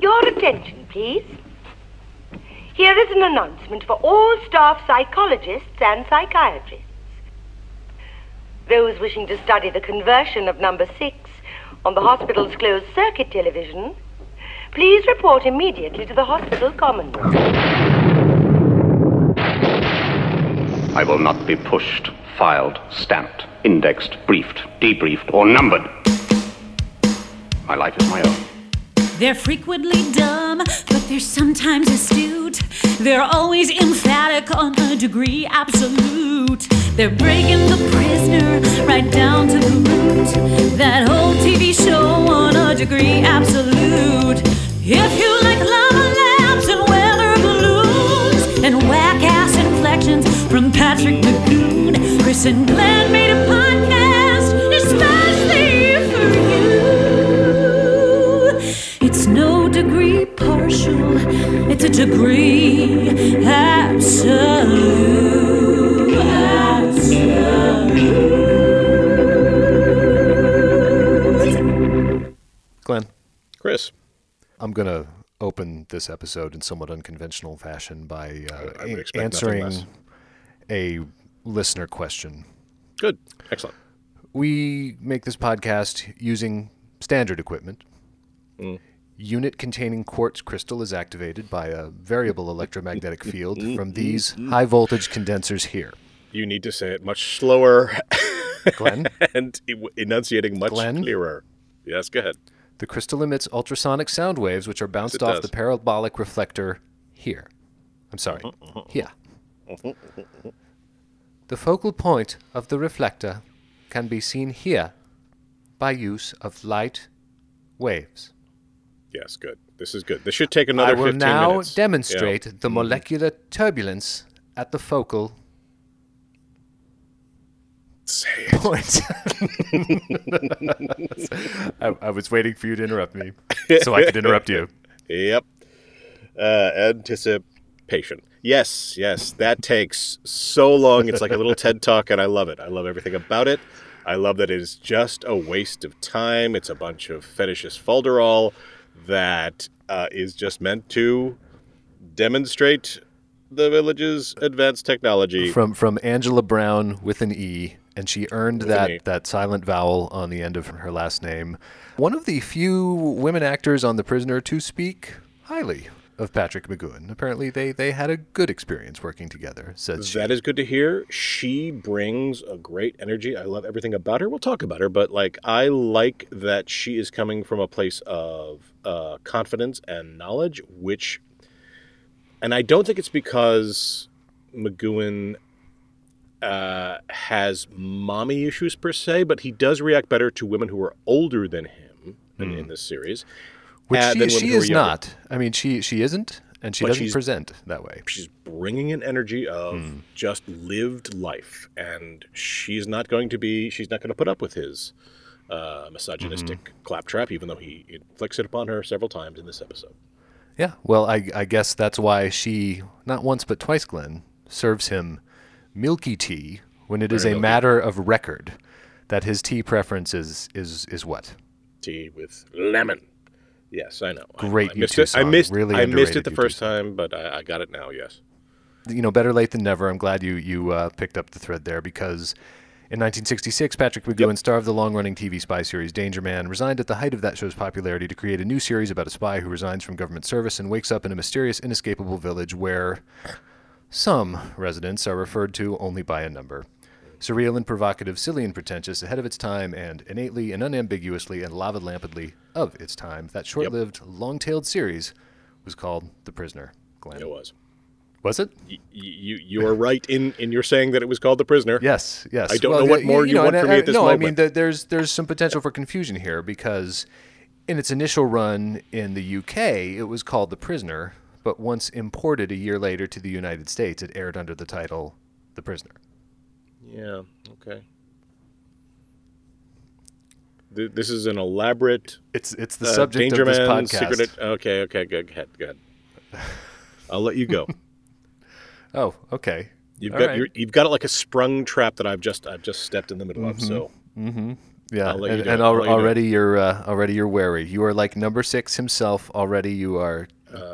Your attention, please. Here is an announcement for all staff psychologists and psychiatrists. Those wishing to study the conversion of number six on the hospital's closed circuit television, please report immediately to the hospital common room. I will not be pushed, filed, stamped, indexed, briefed, debriefed, or numbered. My life is my own. They're frequently dumb, but they're sometimes astute. They're always emphatic on a degree absolute. They're breaking the prisoner right down to the root. That whole TV show on a degree absolute. If you like lava lamps and weather balloons and whack ass inflections from Patrick McGoon, Chris and Glenn made a podcast degree partial, it's a degree absolute. Absolute. Glenn, Chris. I'm going to open this episode in somewhat unconventional fashion by uh, I would a- expect nothing answering a listener question. Good. Excellent. We make this podcast using standard equipment. Mm. Unit containing quartz crystal is activated by a variable electromagnetic field from these mm-hmm. high voltage condensers here. You need to say it much slower Glenn, and enunciating much Glenn? clearer. Yes, go ahead. the crystal emits ultrasonic sound waves which are bounced off does. the parabolic reflector here. I'm sorry, uh-huh, uh-huh. here. Uh-huh, the focal point of the reflector can be seen here by use of light waves. Yes, good. This is good. This should take another I will 15 now minutes. demonstrate Yeah. the molecular turbulence at the focal point. I, I was waiting for you to interrupt me so I could interrupt you. Yep. Uh, anticipation. Yes, yes. That takes so long. It's like a little TED talk, and I love it. I love everything about it. I love that it is just a waste of time. It's a bunch of fetishist falderall that uh, is just meant to demonstrate the village's advanced technology. From from Angela Browne with an E, and she earned With that that silent vowel on the end of her last name. One of the few women actors on The Prisoner to speak highly of Patrick McGoohan. Apparently, they they had a good experience working together. Says she. That is good to hear. She brings a great energy. I love everything about her. We'll talk about her, but like I like that she is coming from a place of uh, confidence and knowledge, which, and I don't think it's because McGoohan uh, has mommy issues per se, but he does react better to women who are older than him in, in this series. Which she, she women who are is not. I mean, she she isn't, and she But doesn't present that way. she's bringing an energy of Hmm. just lived life and she's not going to be she's not going to put up with his uh, misogynistic Mm-hmm. claptrap even though he inflicts it upon her several times in this episode Yeah. Well, I I guess that's why she not once but twice, Glenn, serves him milky tea when it is Very a milky. matter of record that his tea preference is is is what. tea with lemon yes i know Great i, missed U2 it i missed Really i missed it the U2 first song. time but I, I got it now yes you know, better late than never. I'm glad you you uh, picked up the thread there because in 1966, Patrick McGoohan, star of the long-running TV spy series Danger Man, resigned at the height of that show's popularity to create a new series about a spy who resigns from government service and wakes up in a mysterious, inescapable village where some residents are referred to only by a number. Surreal and provocative, silly and pretentious, ahead of its time, and innately and unambiguously and lava lampedly of its time, that short-lived, long-tailed series was called The Prisoner. Glenn. it was Was it? Y- you you are right in in your saying that it was called the prisoner Yes, yes. I don't know what more you want from I- me at uh, this no, I mean there- there's there's some potential for confusion here because in its initial run in the UK, it was called The Prisoner, but once imported a year later to the United States, it aired under the title The Prisoner. Yeah okay Th- this is an elaborate It's it's the Uh, subject Danger of this Man, podcast. Secret. Okay, okay, good, good, good. I'll let you go. oh, okay. You've All got right. you've got it like a sprung trap that I've just I've just stepped in the middle of. So Yeah, I'll let you and, do and it. I'll al- you already you're uh, already you're wary. You are like number six himself. Already you are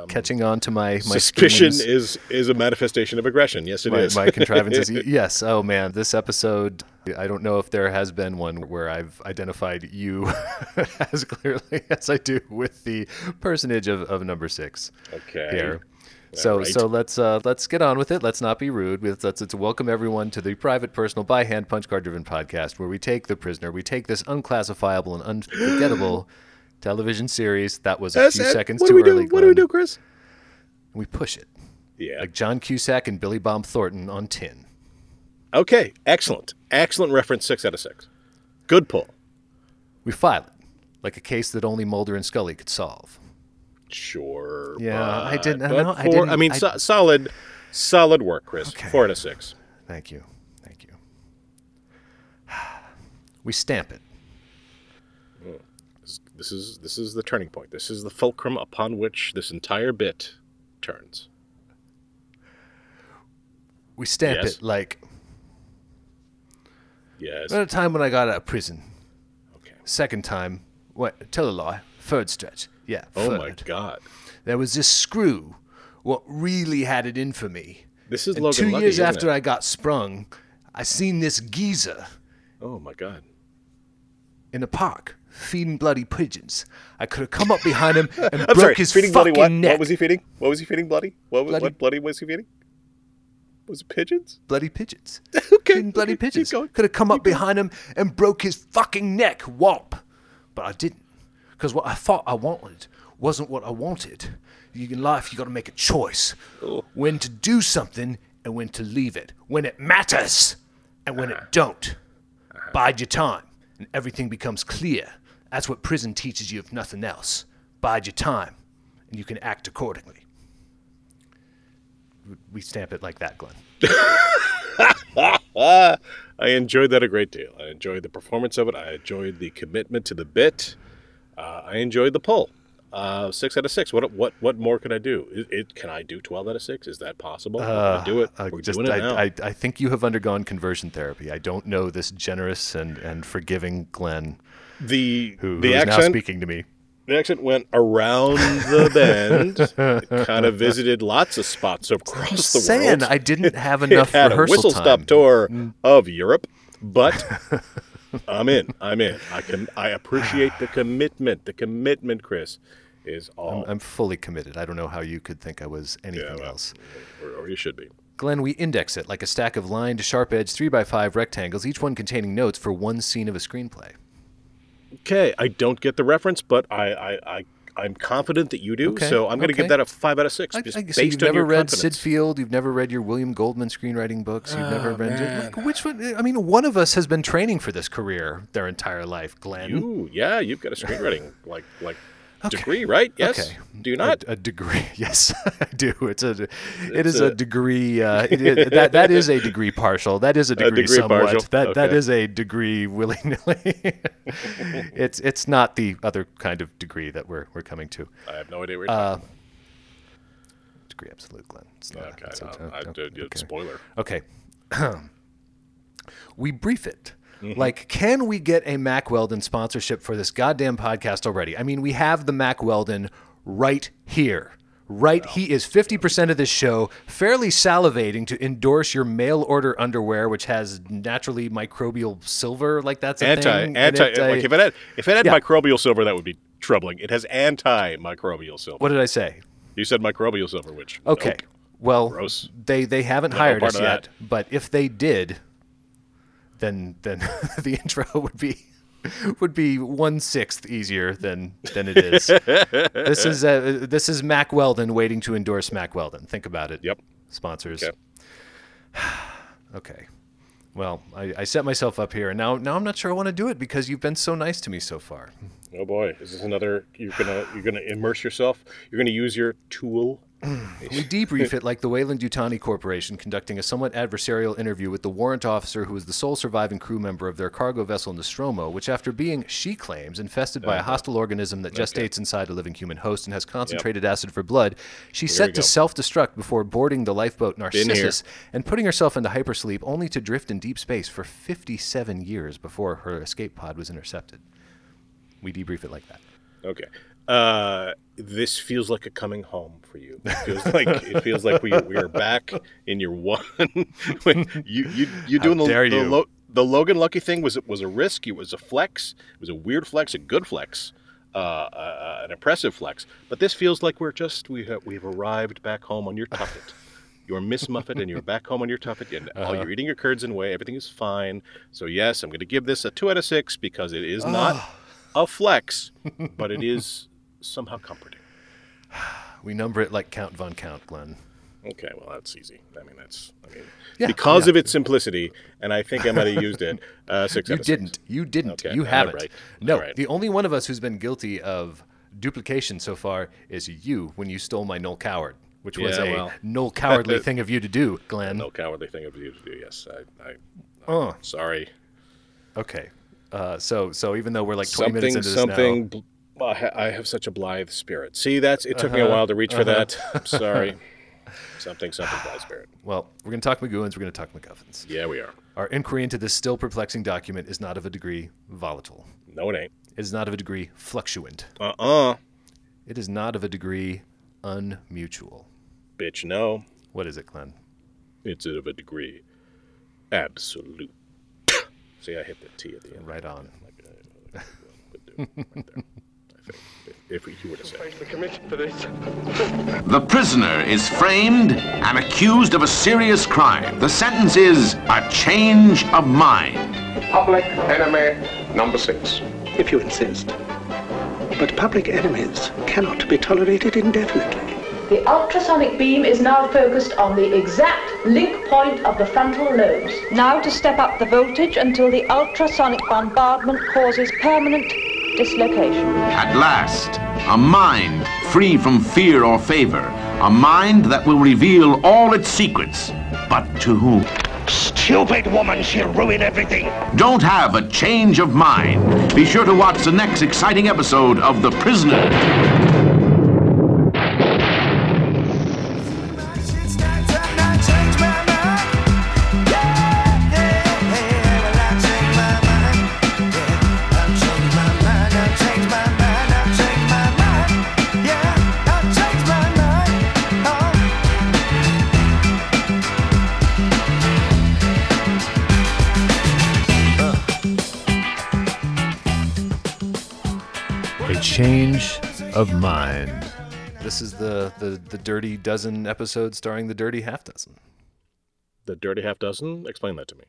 catching on to my my Um, Suspicion is is a manifestation of aggression. Yes, it my, is. my contrivances. yes. Oh man, this episode. I don't know if there has been one where I've identified you as clearly as I do with the personage of, of number six. Okay. Here. So right. so let's uh, let's get on with it. Let's not be rude. Let's, let's, let's welcome everyone to the private, personal, by hand punch card driven podcast where we take the prisoner, we take this unclassifiable and unforgettable television series that was a Yes, few Ed, seconds what too do we early. do? What do we do, Chris? We push it Yeah. like John Cusack and Billy Bob Thornton on tin. Okay. Excellent. Excellent reference. Six out of six. Good pull. We file it like a case that only Mulder and Scully could solve. Sure. Yeah, I didn't- I but know, I didn't- I mean, I- so, solid, solid work, Chris. Okay. Four out of six. Thank you. Thank you. We stamp it. This is this is the turning point. This is the fulcrum upon which this entire bit turns. We stamp Yes. it like Yes. at a time when I got out of prison. Okay. Second time, what? Tell a lie. Third stretch. Yeah. Oh third. my God. There was this screw. What really had it in for me. This is And Logan two Lucky, years after it? I got sprung, I seen this geezer Oh my God. in a park feeding bloody pigeons. I could have come up behind him and broke sorry. his feeding fucking bloody what? neck. What was he feeding? What was he feeding? Bloody? What was Bloody- what bloody was he feeding? Was it pigeons? bloody pigeons. Okay, Feeding bloody okay, pigeons. Could have come up behind him and broke his fucking neck, whop. But I didn't. Because what I thought I wanted wasn't what I wanted. In life, you got to make a choice Oh. when to do something and when to leave it. When it matters and when Uh-huh. it don't. Bide your time and everything becomes clear. That's what prison teaches you, if nothing else. Bide your time and you can act accordingly. We stamp it like that, Glenn. I enjoyed that a great deal. I enjoyed the performance of it. I enjoyed the commitment to the bit. Uh, I enjoyed the pull. Uh, six out of six. What what what more could I do? It, it, can I do twelve out of six? Is that possible? We're do it. Uh, We're just, doing it now. I, I, I think you have undergone conversion therapy. I don't know this generous and, and forgiving Glenn the who, the is now accent speaking to me. the accent went around the bend. kind of visited lots of spots across the Saying world. I didn't have It enough had a whistle time. stop tour mm. of Europe, but I'm in. I'm in. I can. I appreciate the commitment. The commitment, Chris, is all. I'm fully committed. I don't know how you could think I was anything well. else. or, or you should be. Glenn, we index it like a stack of lined, sharp edged 3x5 rectangles, each one containing notes for one scene of a screenplay. Okay, I don't get the reference, but I, I, I I'm confident that you do. Okay, So I'm going to okay. give that a five out of six. I, just I, based so you've on never your read Syd. Field, you've never read your William Goldman screenwriting books, you've never Oh, read man. like, which one? I mean, one of us has been training for this career their entire life, Glenn. You, yeah, you've got a screenwriting like like Okay. degree, right? Yes. Okay. Do you not? A, a degree. Yes, I do. It's a. It It's is a, a- degree. Uh, it, it- that that is a degree partial. That is a degree, degree somewhat. partial. That that Okay. is a degree willy nilly. it's it's not the other kind of degree that we're we're coming to. I have no idea you're Uh, Degree absolute, Glenn. It's not- Okay, it's no, a- I, uh, did- okay. spoiler. Okay. we brief it. Mm-hmm. Like, can we get a Mack Weldon sponsorship for this goddamn podcast already? I mean, we have the Mack Weldon right here. Right, he is 50% of this show, fairly salivating to endorse your mail order underwear, which has naturally microbial silver. Like, that's a Anti, thing. anti. it. I- like if it had if it had Yeah. microbial silver, that would be troubling. It has anti-microbial silver. what did I say? You said microbial silver, which Okay. Well, Gross. they they haven't hired us yet, but if they did, then then the intro would be would be one sixth easier than than it is. this is uh, this is Mack Weldon waiting to endorse Mack Weldon. Think about it. Yep. Sponsors. Okay. Okay. Well, I, I set myself up here, and now now I'm not sure I want to do it because you've been so nice to me so far. Oh boy, is this another? You're gonna you're gonna immerse yourself. You're gonna use your tool. We debrief it like the Weyland Yutani Corporation conducting a somewhat adversarial interview with the warrant officer who was the sole surviving crew member of their cargo vessel Nostromo, which, after being, she claims, infested by a hostile organism that gestates inside a living human host and has concentrated acid for blood, she set to self destruct before boarding the lifeboat. Narcissus and putting herself into hypersleep only to drift in deep space for 57 years before her escape pod was intercepted. We debrief it like that. Okay. Uh, this feels like a coming home for you. It feels like it feels like we we are back in your one. when you you you doing the the, you. Lo- the Logan Lucky thing was it was a risk. It was a flex. It was a weird flex, a good flex, uh, uh, an impressive flex. But this feels like we're just we have we've arrived back home on your tuffet. You're Miss Muffet, and you're back home on your tuffet, and all you're eating your curds and whey. Everything is fine. So yes, I'm going to give this a two out of six because it is not a flex, but it is somehow comforting. We number it like Count Von Count, Glenn. Okay, well that's easy. I mean that's I mean Yeah, because yeah. of its simplicity, and I think I might have used it. Uh, six. You out of six. didn't. You didn't. Okay, You all haven't. right, No. all right. The only one of us who's been guilty of duplication so far is you when you stole my Noel Coward, which was a well. Noel Cowardly thing of you to do, Glenn. No cowardly thing of you to do. Yes, I. I Uh, sorry. okay. Uh, so so even though we're like 20 Something. minutes into this Something. now, bl- I I have such a blithe spirit. See, that's it took Uh-huh. me a while to reach for that. I'm sorry. something. Something. Blithe spirit. well, we're going to talk McGoons, we're going to talk MacGuffins. Yeah, we are. Our inquiry into this still perplexing document is not of a degree volatile. No, it ain't. It is not of a degree fluctuant. Uh uh It is not of a degree unmutual. Bitch, no. What is it, Glenn? It's of a degree absolute. See, I hit the T at the end. Right on. Like, uh, right there. If, if you were to say. The prisoner is framed and accused of a serious crime. The sentence is a change of mind. Public enemy number six. if you insist. But public enemies cannot be tolerated indefinitely. The ultrasonic beam is now focused on the exact link point of the frontal lobes. Now to step up the voltage until the ultrasonic bombardment causes permanent dislocation. At last, a mind free from fear or favor. A mind that will reveal all its secrets. But to whom? Stupid woman, she'll ruin everything. Don't have a change of mind. Be sure to watch the next exciting episode of The Prisoner. Of mind. This is the, the, the Dirty Dozen episode starring the Dirty Half Dozen. The dirty half dozen? Explain that to me.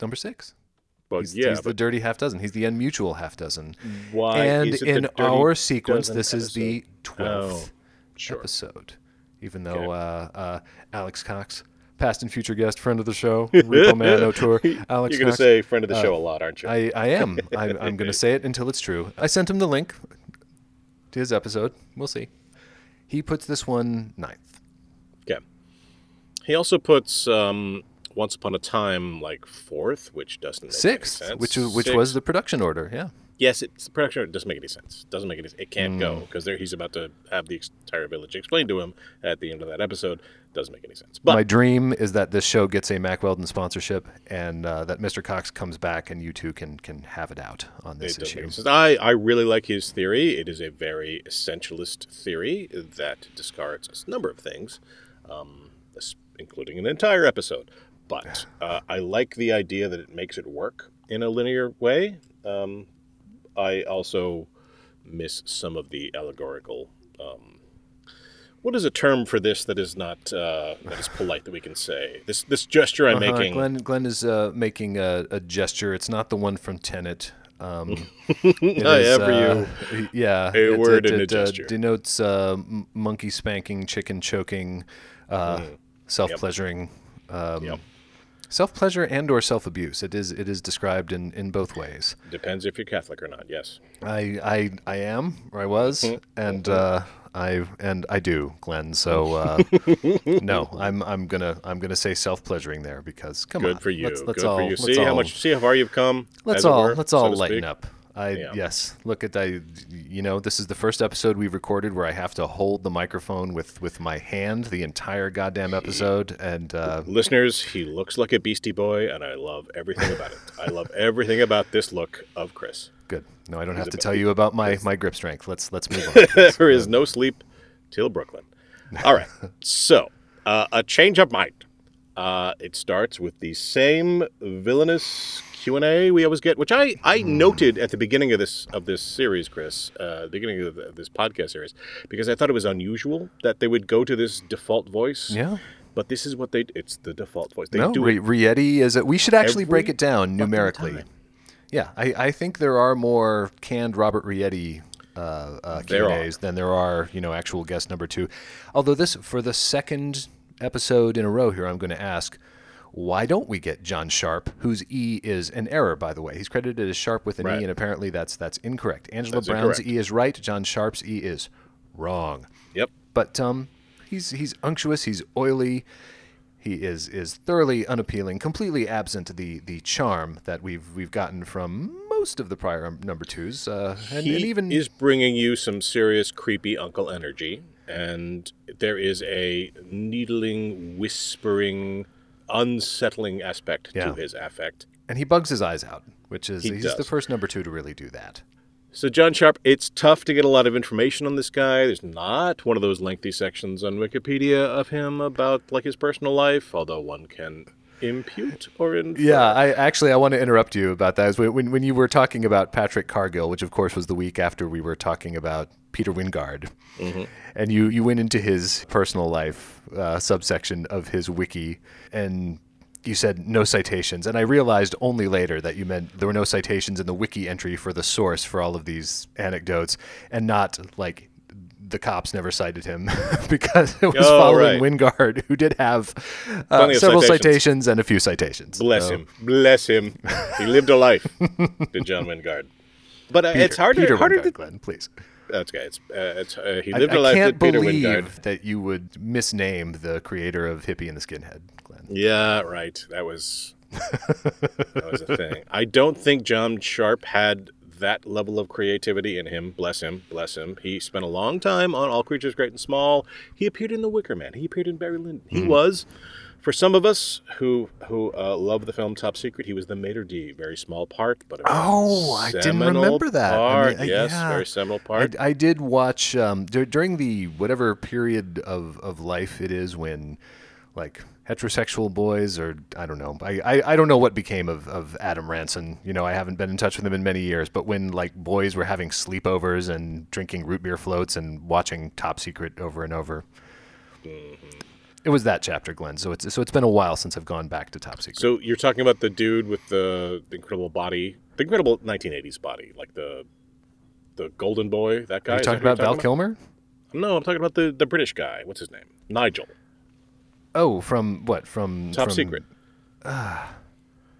Number six. But He's, yeah, he's the Dirty Half Dozen. He's the unmutual half dozen. why and is it in the our sequence, Dozen this is the 12th Oh, sure. episode. Even though Okay. uh, uh, Alex Cox, past and future guest, friend of the show, Repo Man O'Toole, Alex You're going to say friend of the uh, show a lot, aren't you? I, I am. I, I'm going to say it until it's true. I sent him the link to his episode. We'll see. He puts this one ninth. Okay. He also puts um, Once Upon a Time like fourth, which doesn't Sixth, which which Sixth. was the production order. Yeah. Yes, it's the production. It doesn't make any sense. Doesn't make any. It can't go Mm. because there he's about to have the entire village explained to him at the end of that episode. It Doesn't make any sense. But My dream is that this show gets a Mack Weldon sponsorship, and uh, that Mr. Cox comes back, and you two can can have it out on this issue. make any sense. I, I really like his theory. It is a very essentialist theory that discards a number of things, um, including an entire episode. But uh, I like the idea that it makes it work in a linear way. Um, I also miss some of the allegorical. Um, what is a term for this that is not uh, that is polite that we can say? This this gesture I'm Uh-huh, making. Glenn, Glenn is uh, making a, a gesture. It's not the one from Tenet. Um, I is, uh, yeah, A it- word it, and a it, uh, gesture. denotes uh, monkey spanking, chicken choking, uh, Mm. self pleasuring. Um, Yep. Self pleasure and or self abuse. It is it is described in, in both ways. Depends if you're Catholic or not. Yes. I I, I am or I was Mm-hmm. and uh, I and I do, Glenn. So uh, no, I'm I'm gonna I'm gonna say self pleasuring there because come on, Good for you. Let's, let's Good all, for you. See how all- much. See how far you've come. Let's all were, let's all to lighten up. I Yeah. yes, look at I. You know, this is the first episode we've recorded where I have to hold the microphone with with my hand the entire goddamn episode, and uh, Listeners, he looks like a Beastie Boy, and I love everything about it. I love everything about this look of Chris. good. No, I don't have to tell you about my my grip strength. Let's let's move on. there is no sleep till Brooklyn. All right. So, uh, a change of mind. Uh, it starts with the same villainous Q and A we always get, which I, I noted at the beginning of this of this series, Chris, uh, the beginning of, the, this podcast series, because I thought it was unusual that they would go to this default voice. Yeah. But this is what they. It's the default voice. They no, do Rietti is it? We should actually break it down numerically. time. Yeah, I, I think there are more canned Robert Rietti uh, uh, Q&As than there are you know actual guest number two. Although this for the second episode in a row here, I'm going to ask. Why don't we get John Sharp, whose E is an error, by the way? He's credited as Sharp with an Right. E, and apparently that's that's incorrect. Angela That's Browne's incorrect. E is right. John Sharp's E is wrong. Yep. But um, he's he's unctuous. He's oily. He is is thoroughly unappealing, completely absent the the charm that we've we've gotten from most of the prior um, number twos, uh, and, he and even is bringing you some serious creepy uncle energy, and there is a needling, whispering, unsettling aspect Yeah. to his affect. and he bugs his eyes out, which is He he's the first number two to really do that. So John Sharp, it's tough to get a lot of information on this guy. There's not one of those lengthy sections on Wikipedia of him about like his personal life, although one can impute or infer. Yeah, I actually I want to interrupt you about that. When when when you were talking about Patrick Cargill, which of course was the week after we were talking about Peter Wyngarde, and you you went into his personal life uh, subsection of his wiki, and you said no citations, and I realized only later that you meant there were no citations in the wiki entry for the source for all of these anecdotes, and not like. The cops never cited him because it was Oh, following right. Wyngarde, who did have uh, several citations. citations and a few citations. Bless So- him. Bless him. He lived a life, did John Wyngarde. But uh, it's Peter- harder, Peter harder Wyngarde, to. Glenn, please. That's okay. It's, uh, it's, uh, he lived I a life can't that Peter believe Wyngarde. that you would misname the creator of Hippie and the Skinhead, Glenn. Yeah, right. That was that was a thing. I don't think John Sharp had that level of creativity in him. Bless him, bless him. He spent a long time on All Creatures Great and Small. He appeared in The Wicker Man. He appeared in Barry Lyndon. He Hmm. was, for some of us who who uh, love the film Top Secret, he was the Mater D. Very small part, but a Oh, I didn't remember that. I mean, I- yes, yeah. very seminal part. I did watch um, dur- during the whatever period of, of life it is when, like, heterosexual boys or I don't know. I, I, I don't know what became of, of Adam Ranson. You know, I haven't been in touch with him in many years. But when like boys were having sleepovers and drinking root beer floats and watching Top Secret over and over. It was that chapter, Glenn. So it's so it's been a while since I've gone back to Top Secret. So you're talking about the dude with the, the incredible body, the incredible 1980s body, like the the Golden Boy. That guy. Are you talking about Val Kilmer? No, I'm talking about the, the British guy. What's his name? Nigel. Oh, from what? From Top from, Secret.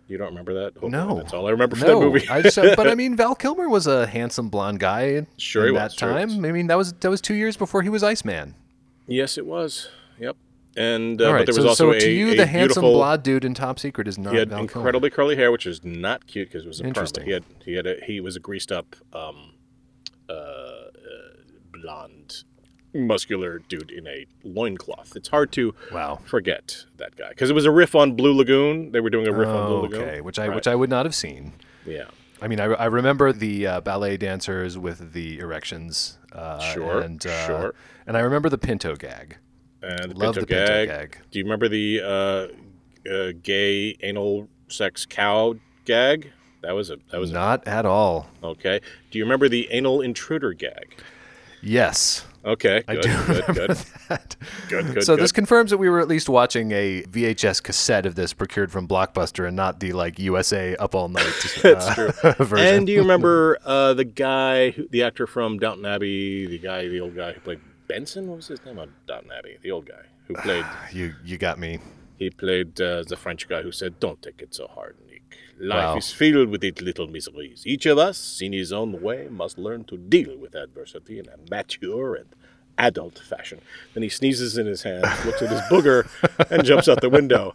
You don't remember that? Hopefully No, that's all I remember from no. that movie. I just, uh, but I mean, Val Kilmer was a handsome blonde guy. Sure in that was, time. was. I mean, that was that was two years before he was Iceman. yes, it was. Yep. And uh, right, but there was so, also so a, to you, a the handsome blonde dude in Top Secret is not He had Val Kilmer. incredibly curly hair, which is not cute because it was. Interesting. He had he had a, he was a greased up, um, uh, uh, blonde, muscular dude in a loincloth. It's hard to Wow. forget that guy because it was a riff on Blue Lagoon. They were doing a riff on Blue Oh, Lagoon. okay, which I Right. which I would not have seen. yeah. I mean, I, I remember the uh, ballet dancers with the erections. Uh, Sure, and, uh, sure. And I remember the Pinto gag. And the Love Pinto, the Pinto gag. gag. Do you remember the uh, uh, gay anal sex cow gag? That was a that was a, Not at all. okay. Do you remember the anal intruder gag? Yes. Okay, I do good, remember good, that. good, good. so good. this confirms that we were at least watching a VHS cassette of this procured from Blockbuster and not the like USA Up All Night That's uh, true. version. And do you remember uh, the guy, who, the actor from Downton Abbey, the guy, the old guy who played Benson? What was his name on Downton Abbey? The old guy who played. you you got me. He played uh, the French guy who said, "Don't take it so hard. Life Wow. is filled with its little miseries. Each of us, in his own way, must learn to deal with adversity in a mature and adult fashion." Then he sneezes in his hand, looks at his booger, and jumps out the window.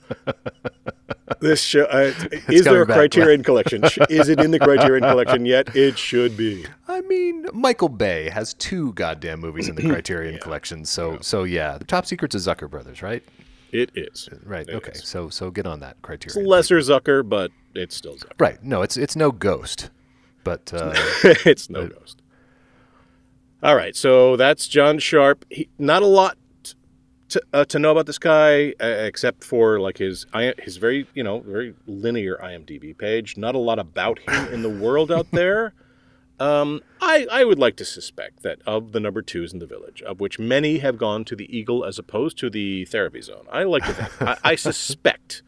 This show uh, is there a back, Criterion collection? Is it in the Criterion collection yet? It should be. I mean, Michael Bay has two goddamn movies in the Criterion collection, so so yeah, the Top Secret's of Zucker Brothers, right? It is. Right. It okay. is. So so get on that It's Criterion. lesser Zucker, but it's still Zucker. Right. No, it's it's no Ghost, but uh, it's no ghost. All right, so that's John Sharp. He, not a lot to, uh, to know about this guy, uh, except for like his I, his very you know very linear IMDb page. Not a lot about him in the world out there. Um, I I would like to suspect that of the number twos in the village, of which many have gone to the Eagle as opposed to the therapy zone. I like to think I, I suspect,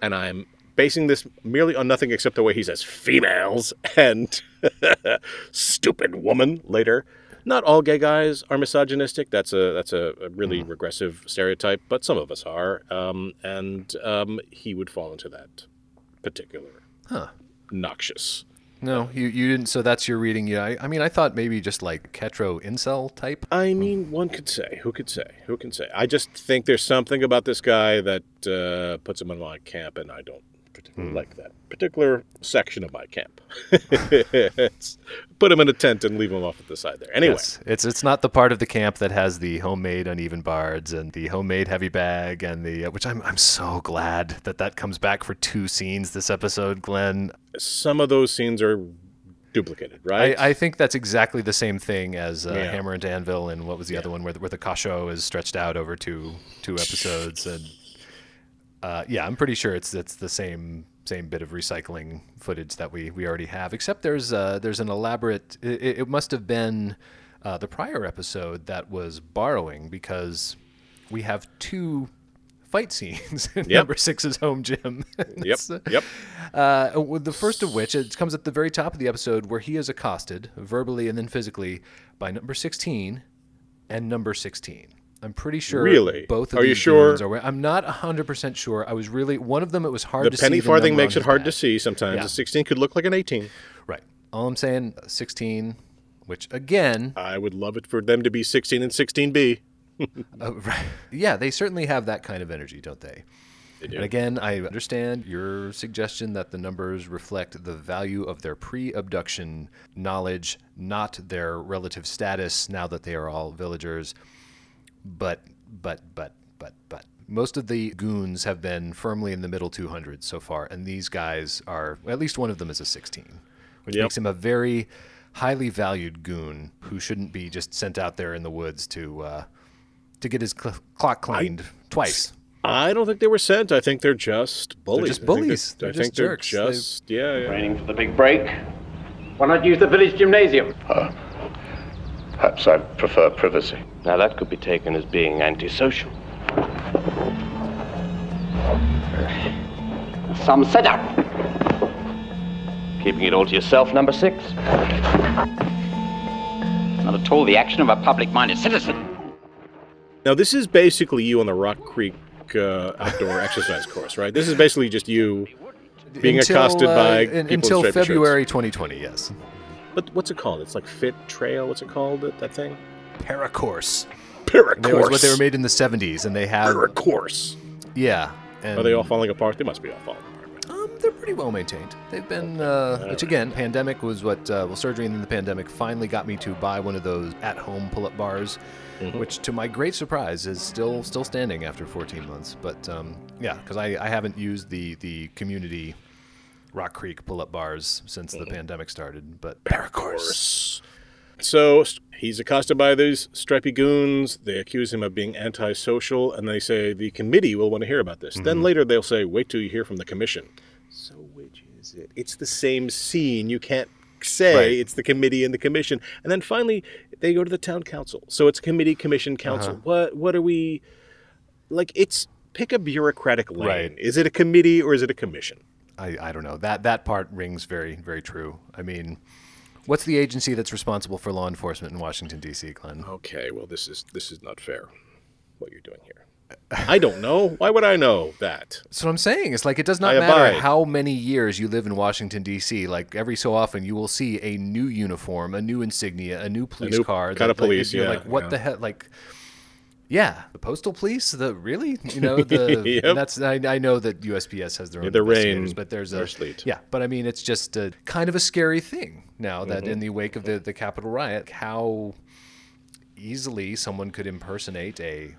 and I'm basing this merely on nothing except the way he says females and stupid woman later. Not all gay guys are misogynistic. That's a that's a, a really regressive stereotype, but some of us are. Um, and um, he would fall into that particular Huh. noxious. no, you you didn't. So that's your reading. Yeah. I, I mean, I thought maybe just like Ketro incel type. I mean, one could say. Who could say? Who can say? I just think there's something about this guy that uh, puts him in my camp, and I don't particularly like that particular section of my camp. Put him in a tent and leave him off at the side there. Anyway, Yes. It's it's not the part of the camp that has the homemade uneven bards and the homemade heavy bag and the uh, which I'm I'm so glad that that comes back for two scenes this episode, Glenn. some of those scenes are duplicated, right? I, I think that's exactly the same thing as uh, Yeah. Hammer and Anvil and what was the other one where the, where the kosho is stretched out over two two episodes and uh, yeah, I'm pretty sure it's it's the same same bit of recycling footage that we, we already have. Except there's uh, there's an elaborate. It, it must have been uh, the prior episode that was borrowing because we have two fight scenes in Yep. number six's home gym. yep, uh, yep. uh, the first of which it comes at the very top of the episode where he is accosted verbally and then physically by number 16 and number 16. I'm pretty sure Really? both of Are you these sure? Are, I'm not 100% sure. I was really one of them it was hard The to penny see farthing number on makes it hard to see sometimes. Yeah. A 16 could look like an 18. Right. All I'm saying 16 which again I would love it for them to be 16 and 16B. Uh, right. Yeah, they certainly have that kind of energy, don't they? They do. And again, I understand your suggestion that the numbers reflect the value of their pre abduction knowledge, not their relative status now that they are all villagers. But, but, but, but, but. Most of the goons have been firmly in the middle 200s so far, and these guys are, at least one of them is a 16, which Yep. makes him a very highly valued goon who shouldn't be just sent out there in the woods to uh, to get his cl- clock cleaned twice. I don't think they were sent. I think they're just bullies. just I think bullies. They're, They're I think just they're jerks. just yeah, yeah. Training for the big break. Why not use the village gymnasium? Perhaps I prefer privacy. Now that could be taken as being antisocial. Some setup. Keeping it all to yourself, number six. Not at all the action of a public-minded citizen. Now this is basically you on the Rock Creek uh, outdoor exercise course, right? This is basically just you being Until, accosted uh, by in- people in until striped shirts. February 2020. Yes, But what's it called? It's like Fit Trail. What's it called? That, that thing? Paracourse. Paracourse. They was what they were made in the 70s, and they have Paracourse. yeah. And Are they all falling apart? They must be all falling apart. Um, they're pretty well maintained. They've been, uh, which again, pandemic was what, uh, well, surgery and then the pandemic finally got me to buy one of those at-home pull-up bars, Mm-hmm. which, to my great surprise, is still still standing after 14 months. But um, yeah, because I, I haven't used the the community Rock Creek pull-up bars since Mm-hmm. the pandemic started. But Paracourse. So he's accosted by these stripy goons. They accuse him of being antisocial, and they say the committee will want to hear about this. Mm-hmm. Then later they'll say, "Wait till you hear from the commission." So which is it? It's the same scene. You can't say Right. it's the committee and the commission. And then finally they go to the town council. So it's committee, commission, council. Uh-huh. What what are we like? It's pick a bureaucratic lane. Right. Is it a committee or is it a commission? I, I don't know. That that part rings very very true. I mean, what's the agency that's responsible for law enforcement in Washington D.C., Glenn? Okay, well this is this is not fair. What you're doing here. I don't know. Why would I know that? That's what I'm saying. It's like it does not I matter abide. how many years you live in Washington D.C. Like every so often, you will see a new uniform, a new insignia, a new police new car. kind of that- like, police, you're yeah, Like what yeah. the heck? Like, yeah, the postal police. The really, you know, the Yep. that's I, I know that USPS has their own Yeah, the rain but there's a sleet. yeah. But I mean, it's just a, kind of a scary thing now that Mm-hmm. in the wake of the the Capitol riot, how easily someone could impersonate a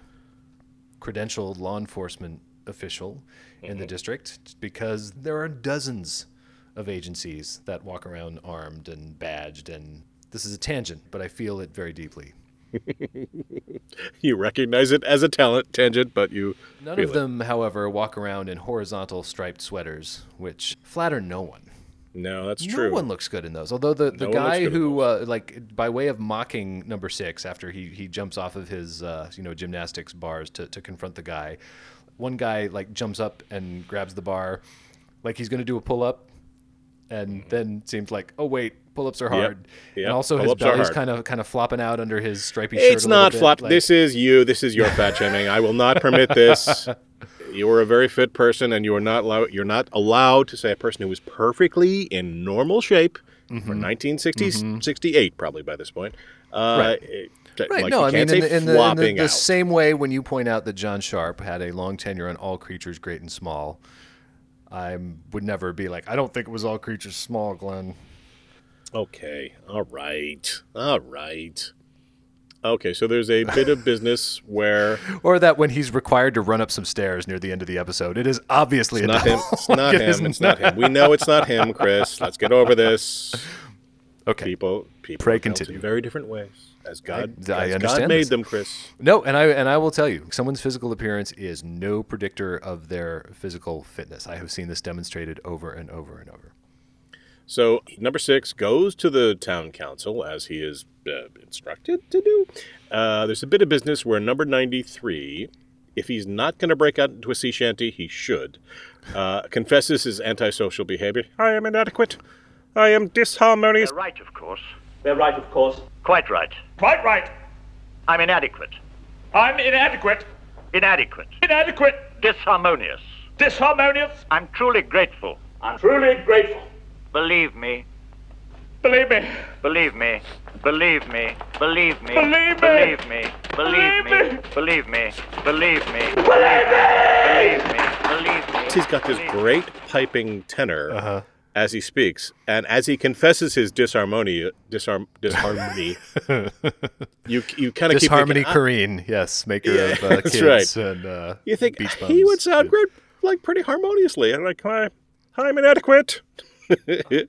credentialed law enforcement official in Mm-hmm. the district because there are dozens of agencies that walk around armed and badged and this is a tangent but i feel it very deeply You recognize it as a talent tangent, but you none of it. them however walk around in horizontal striped sweaters which flatter no one No, that's no true. No one looks good in those. Although the, the No guy who, uh, like, by way of mocking number six after he, he jumps off of his, uh, you know, gymnastics bars to, to confront the guy, one guy, like, jumps up and grabs the bar like he's going to do a pull up and then seems like, oh, wait, pull ups are Mm-hmm. Yep, hard. yep, And also his pull-ups are belly's kind of kind of flopping out under his stripy shirt. It's not flop. like- this is you. This is your fat shaming. I will not permit this. You are a very fit person, and you are not allowed. You're not allowed to say a person who is perfectly in normal shape Mm-hmm. for 1960, 68, probably by this point. Uh, Right. Right. like, no, I mean, in the, in the, in the, the same way when you point out that John Sharp had a long tenure on All Creatures Great and Small, I would never be like, I don't think it was All Creatures Small, Glenn. Okay. All right. All right. Okay, so there's a bit of business where Or that when he's required to run up some stairs near the end of the episode, it is obviously it's a not him. It's not him. It's not him. We know it's not him, Chris. Let's get over this. Okay. People, people Pray continue. in very different ways, as God, I as understand God made this. them, Chris. No, and I and I will tell you, someone's physical appearance is no predictor of their physical fitness. I have seen this demonstrated over and over and over. So number six goes to the town council as he is uh, instructed to do. Uh, there's a bit of business where number 93, if he's not going to break out into a sea shanty, he should, uh, confesses his antisocial behavior. I am inadequate. I am disharmonious. They're right, of course. They're right, of course. Quite right. Quite right. I'm inadequate. I'm inadequate. Inadequate. Inadequate. Disharmonious. Disharmonious. I'm truly grateful. I'm truly grateful. Believe me. Believe me. Believe me. Believe me. Believe me. Believe me. Believe me. Believe me. Believe me. Believe me. Believe me. Believe me. He's got this great piping tenor as he speaks, and as he confesses his disharmony, disarm, disharmony, you you kind of keep Disharmony thinking, "Ah, Kareen, yes, maker Yeah, of uh, that's kids right. and uh, You think he would bums. sound great, like pretty harmoniously, and like I, I'm inadequate.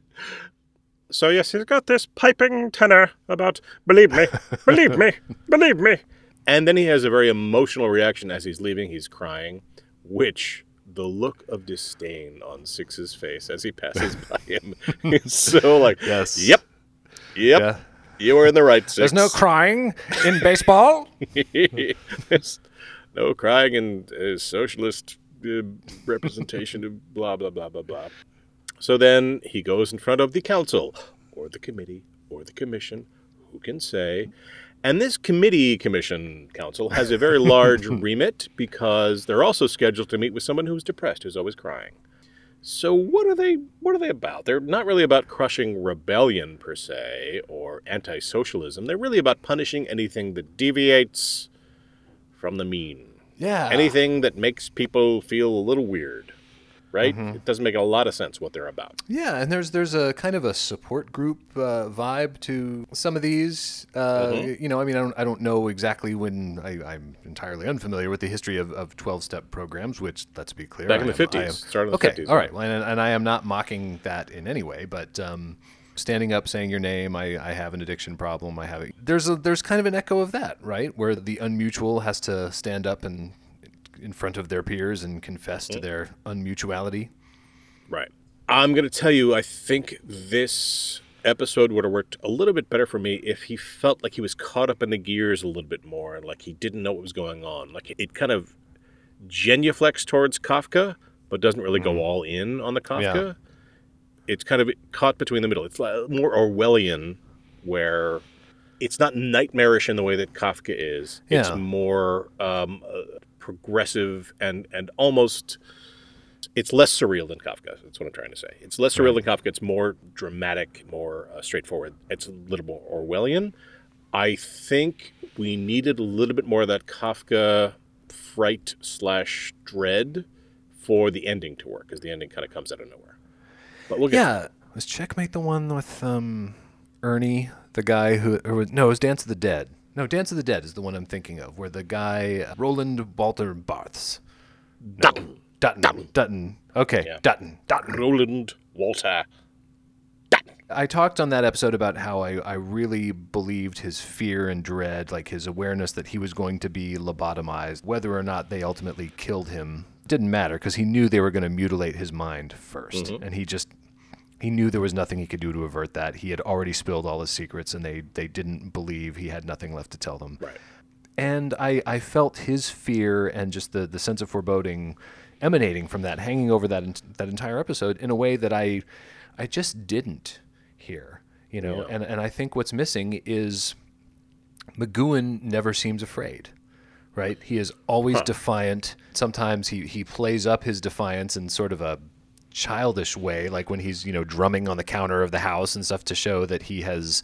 so yes, he's got this piping tenor about believe me, believe me, believe me, and then he has a very emotional reaction as he's leaving. He's crying, which the look of disdain on Six's face as he passes by him is so like, Yes. yep, yep, Yeah. you were in the right. Six. There's no crying in baseball. There's no crying in uh, socialist uh, representation of blah blah blah blah blah. So then he goes in front of the council or the committee or the commission, who can say? And this committee, commission, council has a very large remit because they're also scheduled to meet with someone who's depressed, who's always crying. So what are they what are they about? They're not really about crushing rebellion per se or anti-socialism. They're really about punishing anything that deviates from the mean. Yeah. Anything that makes people feel a little weird. Right? Mhm. It doesn't make a lot of sense what they're about. Yeah, and there's there's a kind of a support group uh, vibe to some of these. Uh, Mhm. You know, I mean, I don't, I don't know exactly when I, I'm entirely unfamiliar with the history of, of 12 step programs, which let's be clear, Back in I the 50s, started in the okay, 50s, all yeah. well, and, and I am not mocking that in any way, but um, standing up, saying your name, I, I have an addiction problem, I have. A, there's a there's kind of an echo of that, right, where the unmutual has to stand up and in front of their peers and confess to Mhm. their unmutuality. Right. I'm going to tell you, I think this episode would have worked a little bit better for me if he felt like he was caught up in the gears a little bit more and like he didn't know what was going on. Like it kind of genuflex towards Kafka, but doesn't really go all in on the Kafka. Yeah. It's kind of caught between the middle. It's more Orwellian, where it's not nightmarish in the way that Kafka is. Yeah. It's more um, uh, progressive and and almost. It's less surreal than Kafka. That's what I'm trying to say. It's less surreal than Kafka. It's more dramatic, more uh, straightforward. It's a little more Orwellian. I think we needed a little bit more of that Kafka fright slash dread for the ending to work, because the ending kind of comes out of nowhere. But we'll get yeah, was Checkmate the one with um, Ernie, the guy who, or was, no, it was Dance of the Dead. No, Dance of the Dead is the one I'm thinking of, where the guy uh, Roland Walter Barths, Dutton, Dutton, Dutton. Okay, Dutton, Dutton. Roland Walter. I talked on that episode about how I, I really believed his fear and dread, like his awareness that he was going to be lobotomized. Whether or not they ultimately killed him didn't matter because he knew they were going to mutilate his mind 1st Mhm. And he just, he knew there was nothing he could do to avert that. He had already spilled all his secrets and they, they didn't believe he had nothing left to tell them. Right. And I, I felt his fear and just the, the sense of foreboding emanating from that, hanging over that, that entire episode in a way that I, I just didn't here, you know. Yeah. And and I think what's missing is McGoohan never seems afraid, right? He is always Huh. defiant. Sometimes he he plays up his defiance in sort of a childish way, like when he's you know drumming on the counter of the house and stuff to show that he has.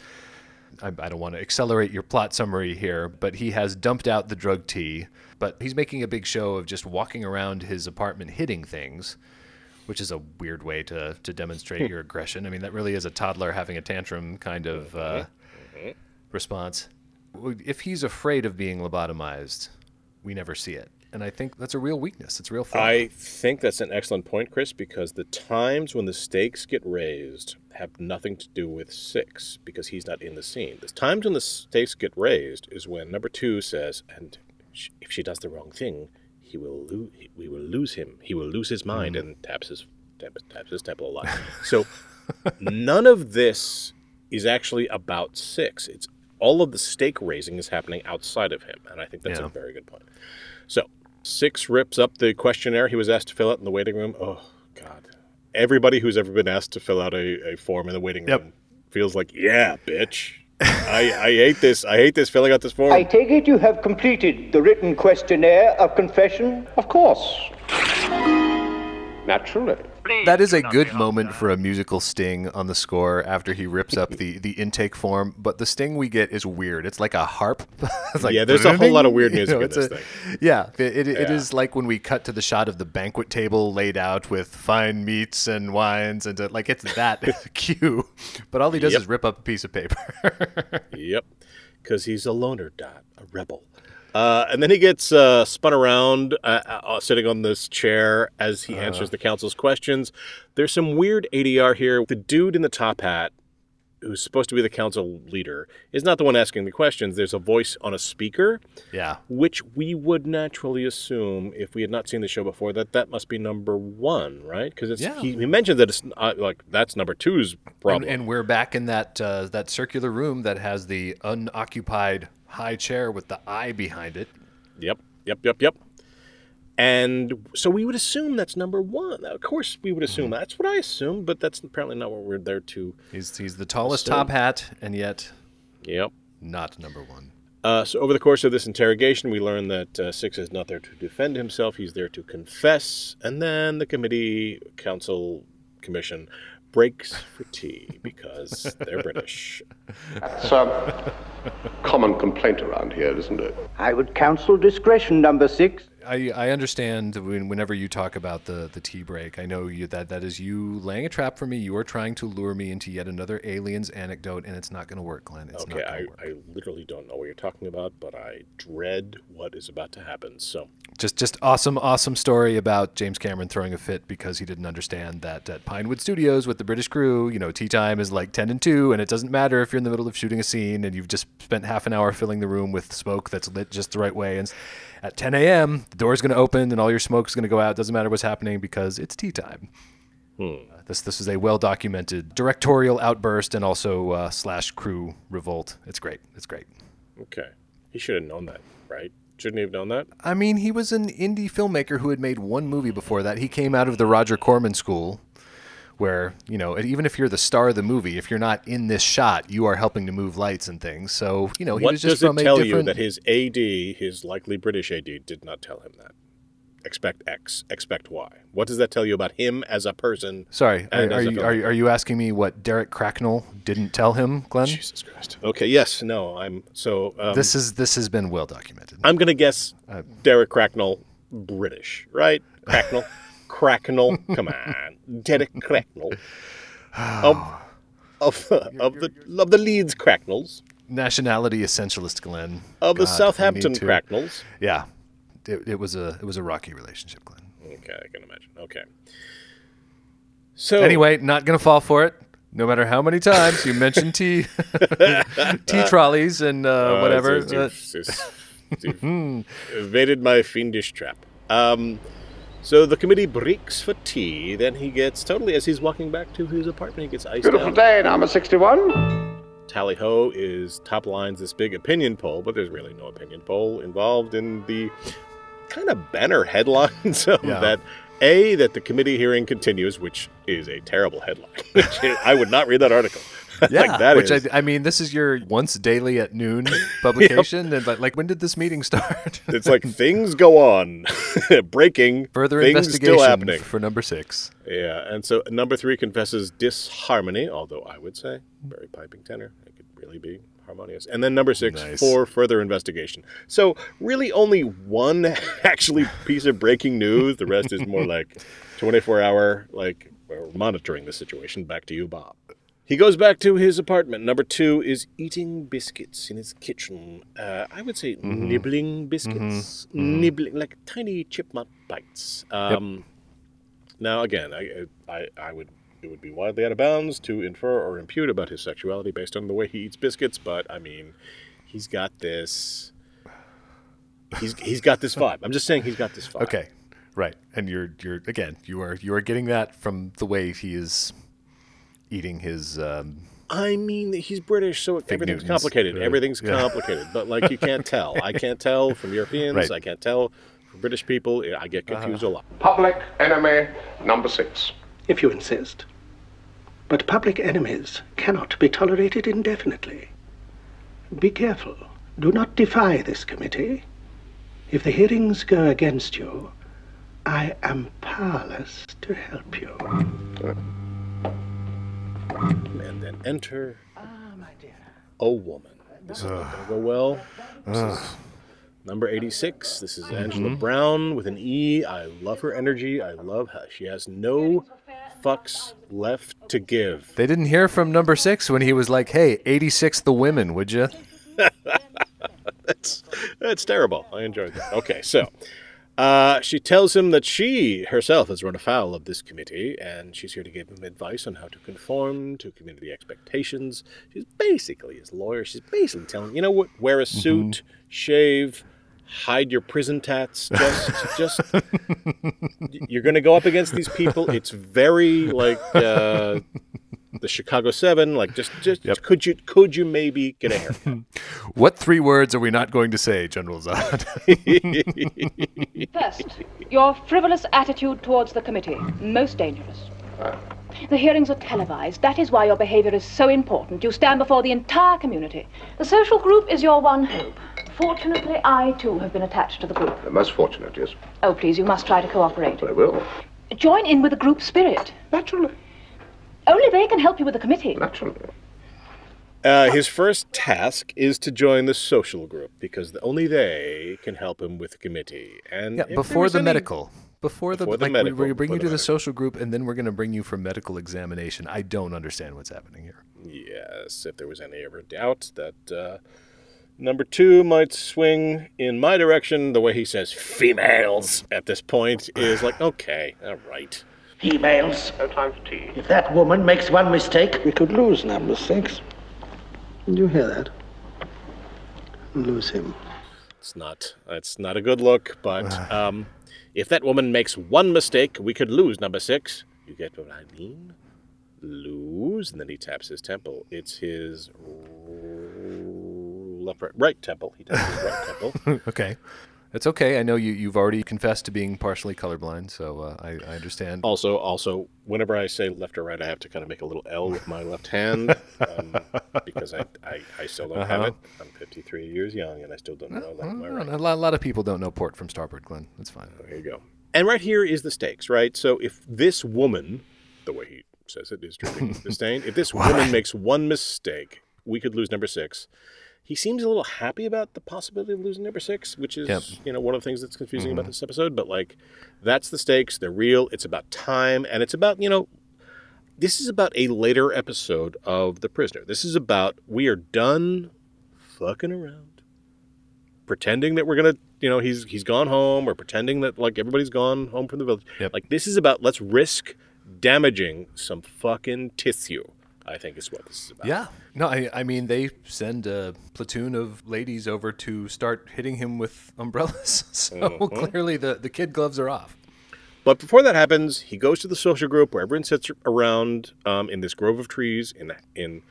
I, I don't want to accelerate your plot summary here, but he has dumped out the drug tea. But he's making a big show of just walking around his apartment hitting things, which is a weird way to, to demonstrate hmm. your aggression. I mean, that really is a toddler having a tantrum kind of mm-hmm. uh, mm-hmm. response. If he's afraid of being lobotomized, we never see it. And I think that's a real weakness. It's real flaw. I think that's an excellent point, Chris, because the times when the stakes get raised have nothing to do with six because he's not in the scene. The times when the stakes get raised is when number two says, "And if she does the wrong thing, he will lose. We will lose him. He will lose his mind," mm-hmm. and taps his taps, taps his temple a lot. So none of this is actually about six. It's all of the stake raising is happening outside of him, and I think that's Yeah. a very good point. So six rips up the questionnaire he was asked to fill out in the waiting room. Oh God! Everybody who's ever been asked to fill out a, a form in the waiting room feels like, yeah, bitch. I, I hate this. I hate this filling out this form. I take it you have completed the written questionnaire of confession? Of course. Naturally. That is a good moment for a musical sting on the score after he rips up the, the intake form, but the sting we get is weird. It's like a harp. it's like Yeah, there's a whole lot of weird you know, in it's this a- thing. Yeah, it, it, it Yeah. is like when we cut to the shot of the banquet table laid out with fine meats and wines, and uh, like it's that cue. But all he does Yep. is rip up a piece of paper. Yep, because he's a loner dot, a rebel. Uh, and then he gets uh, spun around, uh, uh, sitting on this chair as he answers the council's questions. There's some weird ADR here. The dude in the top hat, who's supposed to be the council leader, is not the one asking the questions. There's a voice on a speaker, yeah. which we would naturally assume, if we had not seen the show before, that that must be number one, right? Because Yeah. he, he mentioned that it's uh, like that's number two's And, problem. and we're back in that uh, that circular room that has the unoccupied high chair with the eye behind it. Yep, yep, yep, yep. And so we would assume that's number one. Of course, we would assume Mm-hmm. that's what I assume, but that's apparently not what we're there to. He's he's the tallest assume. top hat, and yet Yep. not number one. Uh, so over the course of this interrogation, we learn that uh, Six is not there to defend himself; he's there to confess. And then the committee, council, commission breaks for tea because they're British. It's a common complaint around here, isn't it? I would counsel discretion, number six. I, I understand when, whenever you talk about the, the tea break, I know you that that is you laying a trap for me. You are trying to lure me into yet another aliens anecdote, and it's not going to work, Glenn. It's okay, not I, going to work. I literally don't know what you're talking about, but I dread what is about to happen. So Just just awesome, awesome story about James Cameron throwing a fit because he didn't understand that at Pinewood Studios with the British crew, you know, tea time is like ten and two, and it doesn't matter if you're in the middle of shooting a scene and you've just spent half an hour filling the room with smoke that's lit just the right way, and at 10 a.m. the door's going to open and all your smoke's going to go out. Doesn't matter what's happening because it's tea time. Uh, this this is a well documented directorial outburst and also uh, slash crew revolt. It's great. It's great. Okay. He should have known that, right? Shouldn't he have known that? I mean, he was an indie filmmaker who had made one movie before that. He came out of the Roger Corman school, where you know even if you're the star of the movie, if you're not in this shot, you are helping to move lights and things. So you know he what was just does from it tell you that his AD, his likely British AD, did not tell him that? Expect X, expect Y. What does that tell you about him as a person? Sorry, are, are you are, are you asking me what Derek Cracknell didn't tell him, Glenn? Jesus Christ. Okay, yes, no, I'm so. Um, this is this has been well documented. I'm gonna guess Uh, Derek Cracknell, British, right? Cracknell, Cracknell. Come on, Derek Cracknell. Of of of the of the Leeds Cracknells, Nationality essentialist, Glenn. of the God, we Southampton Cracknells. Yeah, it, it was a it was a rocky relationship, Glenn. Okay, I can imagine. Okay. So Anyway, not gonna fall for it. No matter how many times you mention tea, tea trolleys and uh, Oh, whatever. it's- it's- uh, it's- you've evaded my fiendish trap. Um, so the committee breaks for tea. Then he gets totally as he's walking back to his apartment. He gets iced Beautiful out. day, number 61. Tally ho is top lines this big opinion poll, but there's really no opinion poll involved in the kind of banner headlines of Yeah. that. A that the committee hearing continues, which is a terrible headline. I would not read that article. yeah, like that which is- I, I mean, this is your once daily at noon publication, and like, like, when did this meeting start? it's like things go on, breaking, Further investigation still happening. for number six. Yeah, and so number three confesses disharmony, although I would say very piping tenor. It could really be harmonious. And then number six Nice. for further investigation. So really only one actually piece of breaking news. The rest is more like 24 hour like we're monitoring the situation. Back to you, Bob. He goes back to his apartment. Number two is eating biscuits in his kitchen. Uh, I would say Mm-hmm. nibbling biscuits, nibbling like tiny chipmunk bites. Um, Now, again, I, I, I would it would be widely out of bounds to infer or impute about his sexuality based on the way he eats biscuits, but I mean, he's got this. He's he's got this vibe. I'm just saying he's got this vibe. Okay, right, and you're you're again you are you are getting that from the way he is eating his. Um, I mean, he's British, so everything's Newtons, complicated. really. Everything's Yeah. complicated, but like you can't tell. I can't tell from Europeans. Right. I can't tell from British people. I get confused Uh-huh. a lot. Public enemy number 6. If you insist. But public enemies cannot be tolerated indefinitely. Be careful. Do not defy this committee. If the hearings go against you, I am powerless to help you. And then enter a woman. This is not going to go well. This is number 86. This is Angela Mhm. Brown with an E. I love her energy. I love how she has no fucks left to give. they didn't hear from number six when he was like, "Hey, 86 the women, would you?" that's that's terrible. I enjoyed that. Okay, so uh, she tells him that she herself has run afoul of this committee, and she's here to give him advice on how to conform to community expectations. She's basically his lawyer. She's basically telling him, you know what, wear a suit, shave. Hide your prison tats. Just, just. You're going to go up against these people. It's very like uh, the Chicago Seven. Like, just, just could you, could you maybe get a haircut? What three words are we not going to say, General Zod? First, your frivolous attitude towards the committee. Most dangerous. The hearings are televised. That is why your behavior is so important. You stand before the entire community. The social group is your one hope. Fortunately, I too have been attached to the group. The Most fortunate, yes. Oh, please, you must try to cooperate. I will. Join in with the group spirit. Naturally. Only they can help you with the committee. Naturally. Uh, his first task is to join the social group because only they can help him with the committee. And yeah, before the any- medical. Before the, Before the like, medical, we, we bring you to the the social group, and then we're going to bring you for medical examination. I don't understand what's happening here. Yes, if there was any ever doubt that uh, number two might swing in my direction, the way he says females at this point is like, okay, all right. Females. No time for tea. If that woman makes one mistake, we could lose number six. Did you hear that? Lose him. It's not. It's not a good look, but um, if that woman makes one mistake, we could lose number six. You get what I mean? Lose, and then he taps his temple. It's his left, right, right temple. He taps his right temple. okay. It's okay. I know you, you've already confessed to being partially colorblind, so uh, I, I understand. Also, also, whenever I say left or right, I have to kind of make a little L with my left hand um, because I, I, I still don't have Uh-huh. it. I'm 53 years young and I still don't know left my right. A lot, a lot of people don't know port from starboard, Glenn. That's fine. There you go. And right here is the stakes, right? So if this woman, the way he says it is with disdain, if this woman makes one mistake, we could lose number six. He seems a little happy about the possibility of losing number six, which is Yep. you know one of the things that's confusing about Mhm. this episode. But like, that's the stakes. They're real. It's about time, and it's about you know, this is about a later episode of The Prisoner. This is about we are done fucking around, pretending that we're gonna you know he's he's gone home or pretending that like everybody's gone home from the village. Like this is about let's risk damaging some fucking tissue. I think is what this is about. Yeah. No, I, I mean, they send a platoon of ladies over to start hitting him with umbrellas. So Mhm. clearly the, the kid gloves are off. But before that happens, he goes to the social group where everyone sits around um, in this grove of trees in in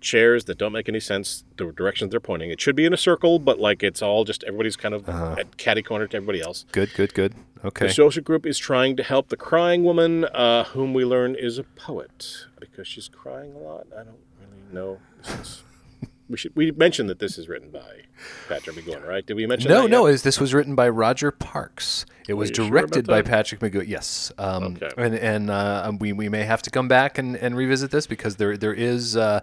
chairs that don't make any sense. The directions they're pointing. It should be in a circle, but like it's all just everybody's kind of at catty corner to everybody else. Good, good, good. Okay. The social group is trying to help the crying woman, uh, whom we learn is a poet because she's crying a lot. I don't really know. This is, we should we mentioned that this is written by Patrick McGoohan, right? Did we mention? no, that no. Is this was written by Roger Parkes? It was you sure directed by? Patrick McGoohan. Yes. Um, Okay. And and uh, we we may have to come back and, and revisit this because there there is. Uh,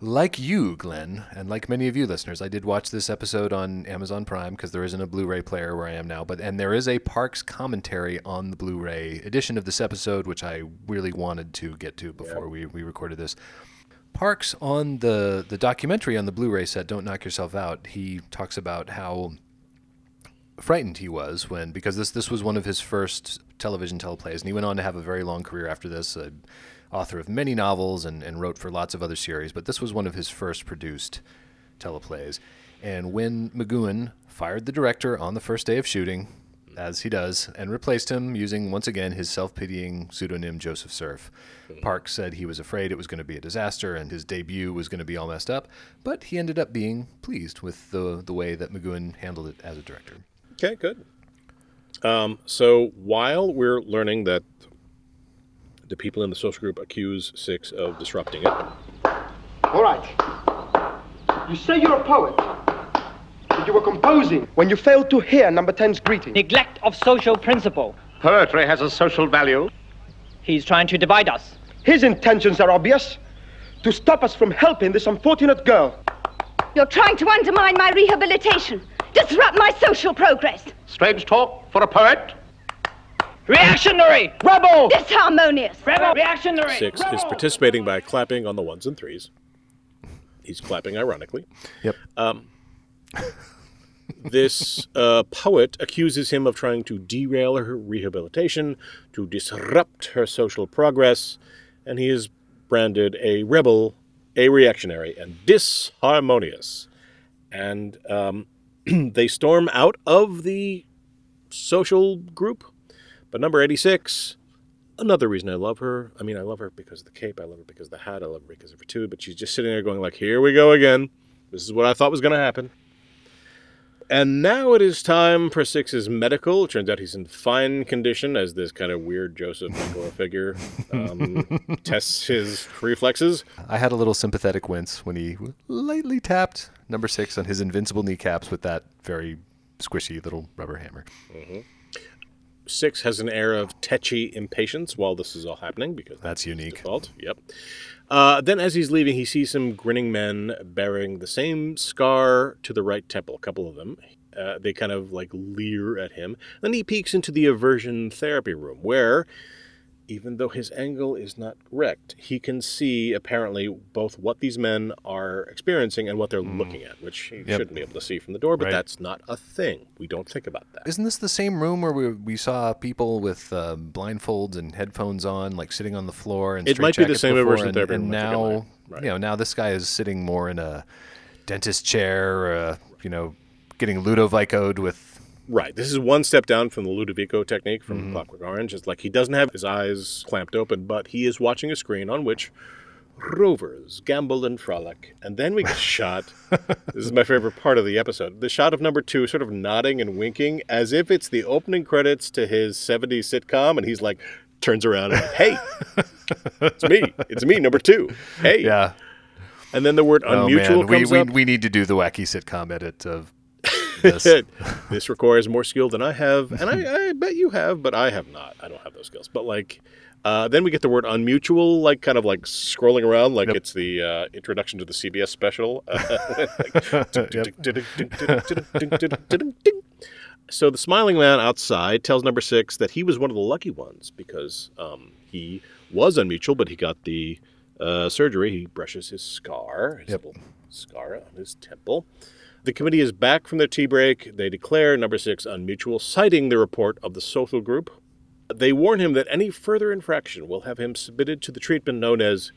like you, Glenn, and like many of you listeners, I did watch this episode on Amazon Prime because there isn't a Blu-ray player where I am now. But and there is a Parkes commentary on the Blu-ray edition of this episode, which I really wanted to get to before we, we recorded this. Parkes on the the documentary on the Blu-ray set, "Don't Knock Yourself Out," he talks about how frightened he was when because this this was one of his first television teleplays, and he went on to have a very long career after this. Uh, author of many novels and, and wrote for lots of other series, but this was one of his first produced teleplays. And when McGoohan fired the director on the first day of shooting, as he does, and replaced him using once again his self-pitying pseudonym Joseph Serf. Park said he was afraid it was going to be a disaster and his debut was going to be all messed up, but he ended up being pleased with the the way that McGoohan handled it as a director. Okay, good. Um, so while we're learning that the people in the social group accuse Six of disrupting it, All right. You say you're a poet. That you were composing when you failed to hear number 10's greeting. Neglect of social principle. Poetry has a social value. He's trying to divide us. His intentions are obvious. To stop us from helping this unfortunate girl. You're trying to undermine my rehabilitation, disrupt my social progress. Strange talk for a poet. Reactionary! Rebel! Disharmonious! Rebel! Reactionary! Six is participating by clapping on the ones and threes. He's clapping ironically. Yep. Um, this uh, poet accuses him of trying to derail her rehabilitation, to disrupt her social progress, and he is branded a rebel, a reactionary, and disharmonious. And um, they storm out of the social group. But number 86, another reason I love her. I mean, I love her because of the cape. I love her because of the hat. I love her because of her too. But she's just sitting there going like, "Here we go again. This is what I thought was going to happen." And now it is time for Six's medical. It turns out he's in fine condition as this kind of weird Joseph Mengele figure um, tests his reflexes. I had a little sympathetic wince when he lightly tapped number six on his invincible kneecaps with that very squishy little rubber hammer. Mhm. Six has an air of tetchy impatience while this is all happening because that's unique. Default. Yep. Uh, then, as he's leaving, he sees some grinning men bearing the same scar to the right temple. A couple of them. Uh, they kind of like leer at him. Then he peeks into the aversion therapy room, where, even though his angle is not correct, he can see apparently both what these men are experiencing and what they're looking at, which he. Yep. shouldn't be able to see from the door. But Right. that's not a thing. We don't think about that. Isn't this the same room where we, we saw people with uh, blindfolds and headphones on, like sitting on the floor and It might be the same before, and, and room, I think it now. Right. you know, now this guy is sitting more in a dentist chair, or uh, you know, getting ludovicoed with. Right. This is one step down from the Ludovico technique from Mhm. Clockwork Orange. It's like he doesn't have his eyes clamped open, but he is watching a screen on which rovers gambol and frolic. And then we get shot. this is my favorite part of the episode. The shot of number two sort of nodding and winking as if it's the opening credits to his 70s sitcom. And he's like, turns around and, hey, it's me. It's me, number two. Hey. Yeah. And then the word Oh, unmutual man. We, we, we need to do the wacky sitcom edit of this. this requires more skill than I have, and I, I bet you have, but I have not. I don't have those skills. But like, uh, then we get the word unmutual, like kind of like scrolling around, like it's the uh, introduction to the CBS special. so the smiling man outside tells number six that he was one of the lucky ones because um, he was unmutual, but he got the uh, surgery. He brushes his scar, his little scar on his temple. The committee is back from their tea break. They declare number six unmutual, citing the report of the social group. They warn him that any further infraction will have him submitted to the treatment known as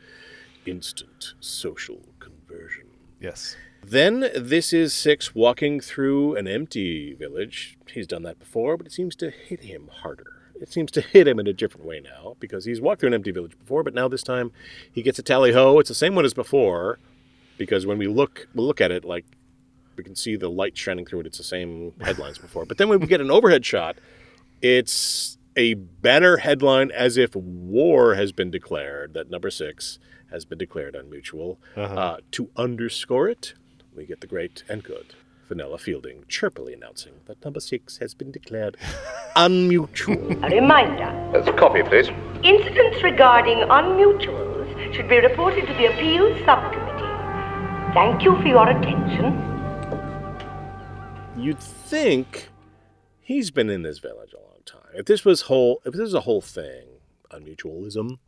instant social conversion. Yes. Then this is Six walking through an empty village. He's done that before, but it seems to hit him harder. It seems to hit him in a different way now because he's walked through an empty village before, but now this time he gets a tally ho. It's the same one as before because when we look we look at it like we can see the light shining through it. It's the same headlines before. But then when we get an overhead shot, it's a banner headline as if war has been declared, that number six has been declared unmutual. Uh-huh. Uh, to underscore it, we get the great and good Fenella Fielding chirpily announcing that number six has been declared unmutual. A reminder That's copy, please. incidents regarding unmutuals should be reported to the Appeals Subcommittee. Thank you for your attention. You'd think he's been in this village a long time. If this was whole, if this is a whole thing, on mutualism,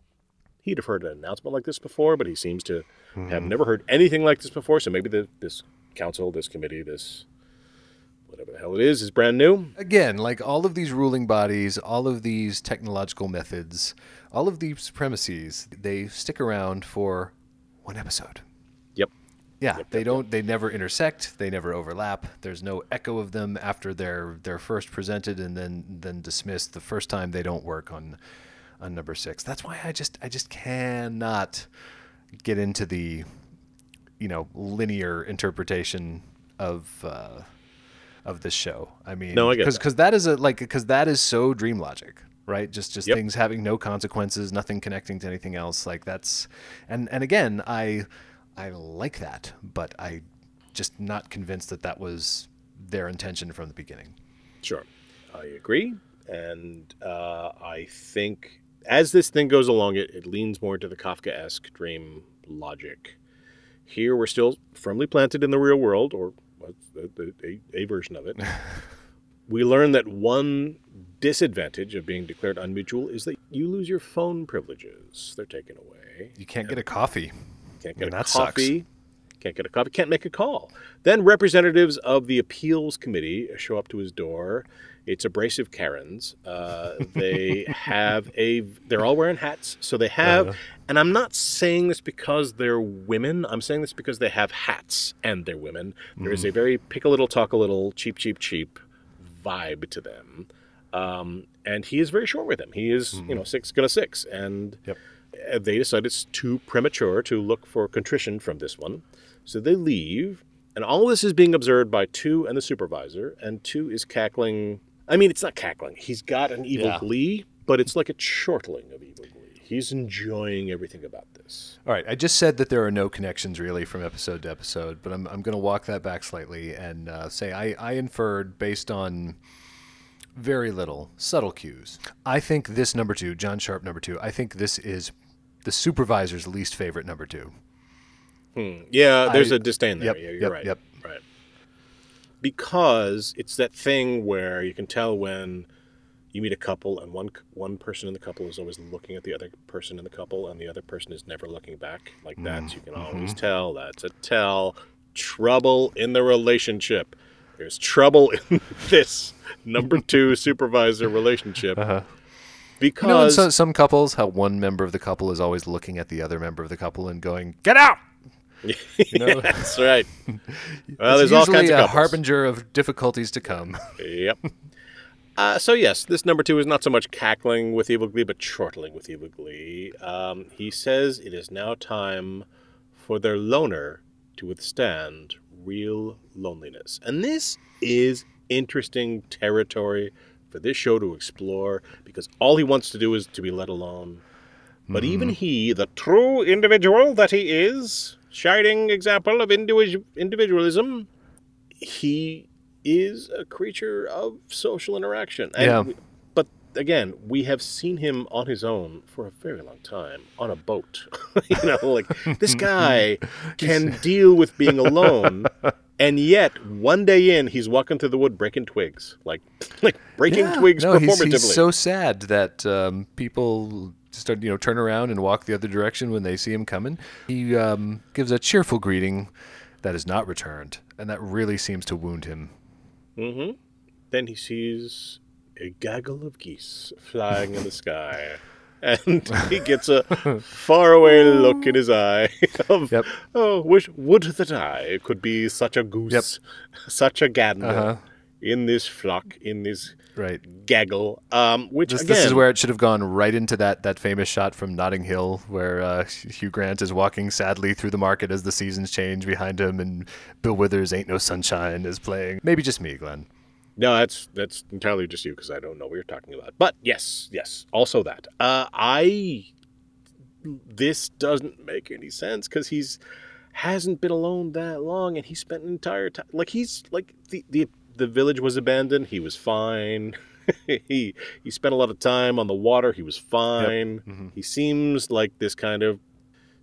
he'd have heard an announcement like this before. But he seems to have hmm. never heard anything like this before. So maybe the, this council, this committee, this whatever the hell it is, is brand new. Again, like all of these ruling bodies, all of these technological methods, all of these supremacies, they stick around for one episode. Yep. Yeah, they don't. They never intersect. They never overlap. There's no echo of them after they're they're first presented and then then dismissed. The first time they don't work on on number six. That's why I just I just cannot get into the you know linear interpretation of uh, of this show. I mean, No, I get because that. because that is a like because that is so dream logic, right? Just just Yep. things having no consequences, nothing connecting to anything else. Like that's and and again, I I like that, but I just not convinced that that was their intention from the beginning. Sure, I agree, and uh, I think as this thing goes along, it, it leans more to the Kafka-esque dream logic. Here, we're still firmly planted in the real world, or a, a, a version of it. we learn that one disadvantage of being declared unmutual is that you lose your phone privileges; they're taken away. You can't get a coffee. Can't get a that sucks. Can't get a coffee. Can't make a call. Then representatives of the appeals committee show up to his door. It's abrasive Karens. Uh, they have a. They're all wearing hats, so they have. Uh-huh. And I'm not saying this because they're women. I'm saying this because they have hats and they're women. There is a Mhm. very pick a little, talk a little, cheap, cheap, cheap vibe to them. Um, and he is very short with them. He is, you know, six gonna six, and uh, they decide it's too premature to look for contrition from this one, so they leave. And all this is being observed by two and the supervisor, and two is cackling. I mean, it's not cackling. He's got an evil Yeah. glee, but it's like a chortling of evil glee. He's enjoying everything about this. All right, I just said that there are no connections really from episode to episode, but I'm, I'm going to walk that back slightly and uh, say I, I inferred based on very little subtle cues. I think this number two, John Sharpe number two, I think this is the supervisor's least favorite number two. Hmm. Yeah, there's I- a disdain there. Yep, yeah, you're yep, right. yep. Right. Because it's that thing where you can tell when you meet a couple and one one person in the couple is always looking at the other person in the couple and the other person is never looking back. Like that, you can always mhm. tell. That's a tell. Trouble in the relationship. There's trouble in this number two supervisor relationship. Uh-huh. Because You know, in some, some couples, how one member of the couple is always looking at the other member of the couple and going, "Get out!" You know? that's right. Well, It's there's all kinds of a harbinger of difficulties to come. Yep. Uh, so yes, this number two is not so much cackling with Evil Glee, but chortling with Evil Glee. Um, he says it is now time for their loner to withstand real loneliness, and this is interesting territory for this show to explore because all he wants to do is to be let alone. But mm-hmm. even he, the true individual that he is, shining example of individu- individualism, he is a creature of social interaction. And Yeah. we- but again, we have seen him on his own for a very long time on a boat. you know, like this guy can deal with being alone. And yet, one day in, he's walking through the wood breaking twigs, like like breaking Yeah. twigs no, performatively. He's, he's so sad that um, people start, you know, turn around and walk the other direction when they see him coming. He um, gives a cheerful greeting that is not returned, and that really seems to wound him. Mm-hmm. Then he sees a gaggle of geese flying in the sky. And he gets a faraway look in his eye of, oh, wish would that I could be such a goose, yep. such a gander Uh-huh. in this flock, in this right. gaggle. Um, which This, again, this is where it should have gone right into that, that famous shot from Notting Hill where uh, Hugh Grant is walking sadly through the market as the seasons change behind him, and Bill Withers' Ain't No Sunshine is playing. Maybe just me, Glenn. No, that's that's entirely just you because I don't know what you're talking about. But yes, yes, also that. Uh, I this doesn't make any sense because he's hasn't been alone that long, and he spent an entire time like he's like the the the village was abandoned. He was fine. he he spent a lot of time on the water. He was fine. Mm-hmm. He seems like this kind of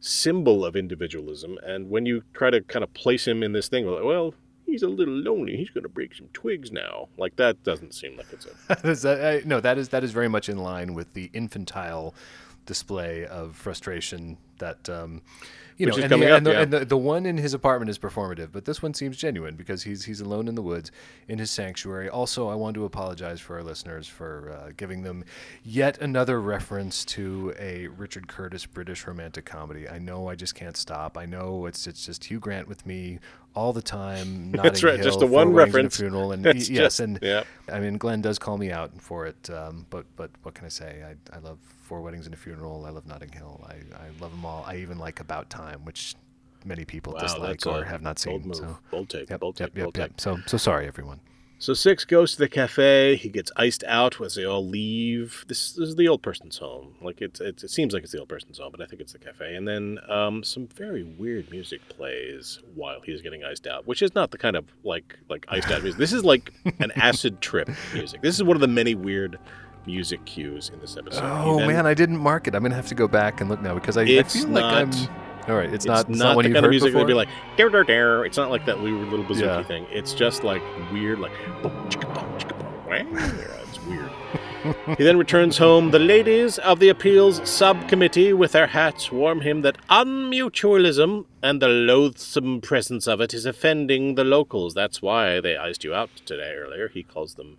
symbol of individualism. And when you try to kind of place him in this thing, like, well, he's a little lonely. He's going to break some twigs now. Like that doesn't seem like it's a that- I- no, that is that is very much in line with the infantile display of frustration that um, you Which know, and, the, up, and, the, yeah. and the, the one in his apartment is performative, but this one seems genuine because he's he's alone in the woods in his sanctuary. Also, I want to apologize for our listeners for uh, giving them yet another reference to a Richard Curtis British romantic comedy. I know I just can't stop. I know it's it's just Hugh Grant with me all the time. That's Notting right, just Hill, the one Four Weddings and a reference. funeral, and yes, just- and yeah. I mean, Glenn does call me out for it, um, but but what can I say? I, I love Four Weddings and a Funeral. I love Notting Hill. I, I love them all. I even like About Time, which many people Wow, dislike or a have not bold seen. move. So Bold take, Yep, bold take, yep, bold yep. take. So so sorry, everyone. So Six goes to the cafe. He gets iced out as they all leave. This, this is the old person's home. Like it's, it's, it seems like it's the old person's home, but I think it's the cafe. And then um, some very weird music plays while he's getting iced out, which is not the kind of like like iced out music. This is like an acid trip music. This is one of the many weird music cues in this episode. Oh then- man, I didn't mark it. I'm gonna have to go back and look now because I, I feel like I'm. All right, it's, it's not. Not, not, the kind of music before. that'd be like "Dar, dar, dar." It's not like that weird little bazooki Yeah. thing. It's just like weird, like boom, chicka, boom, chicka, boom. Yeah, it's weird. he then returns home. The ladies of the appeals subcommittee, with their hats, warn him that unmutualism and the loathsome presence of it is offending the locals. That's why they iced you out today earlier. He calls them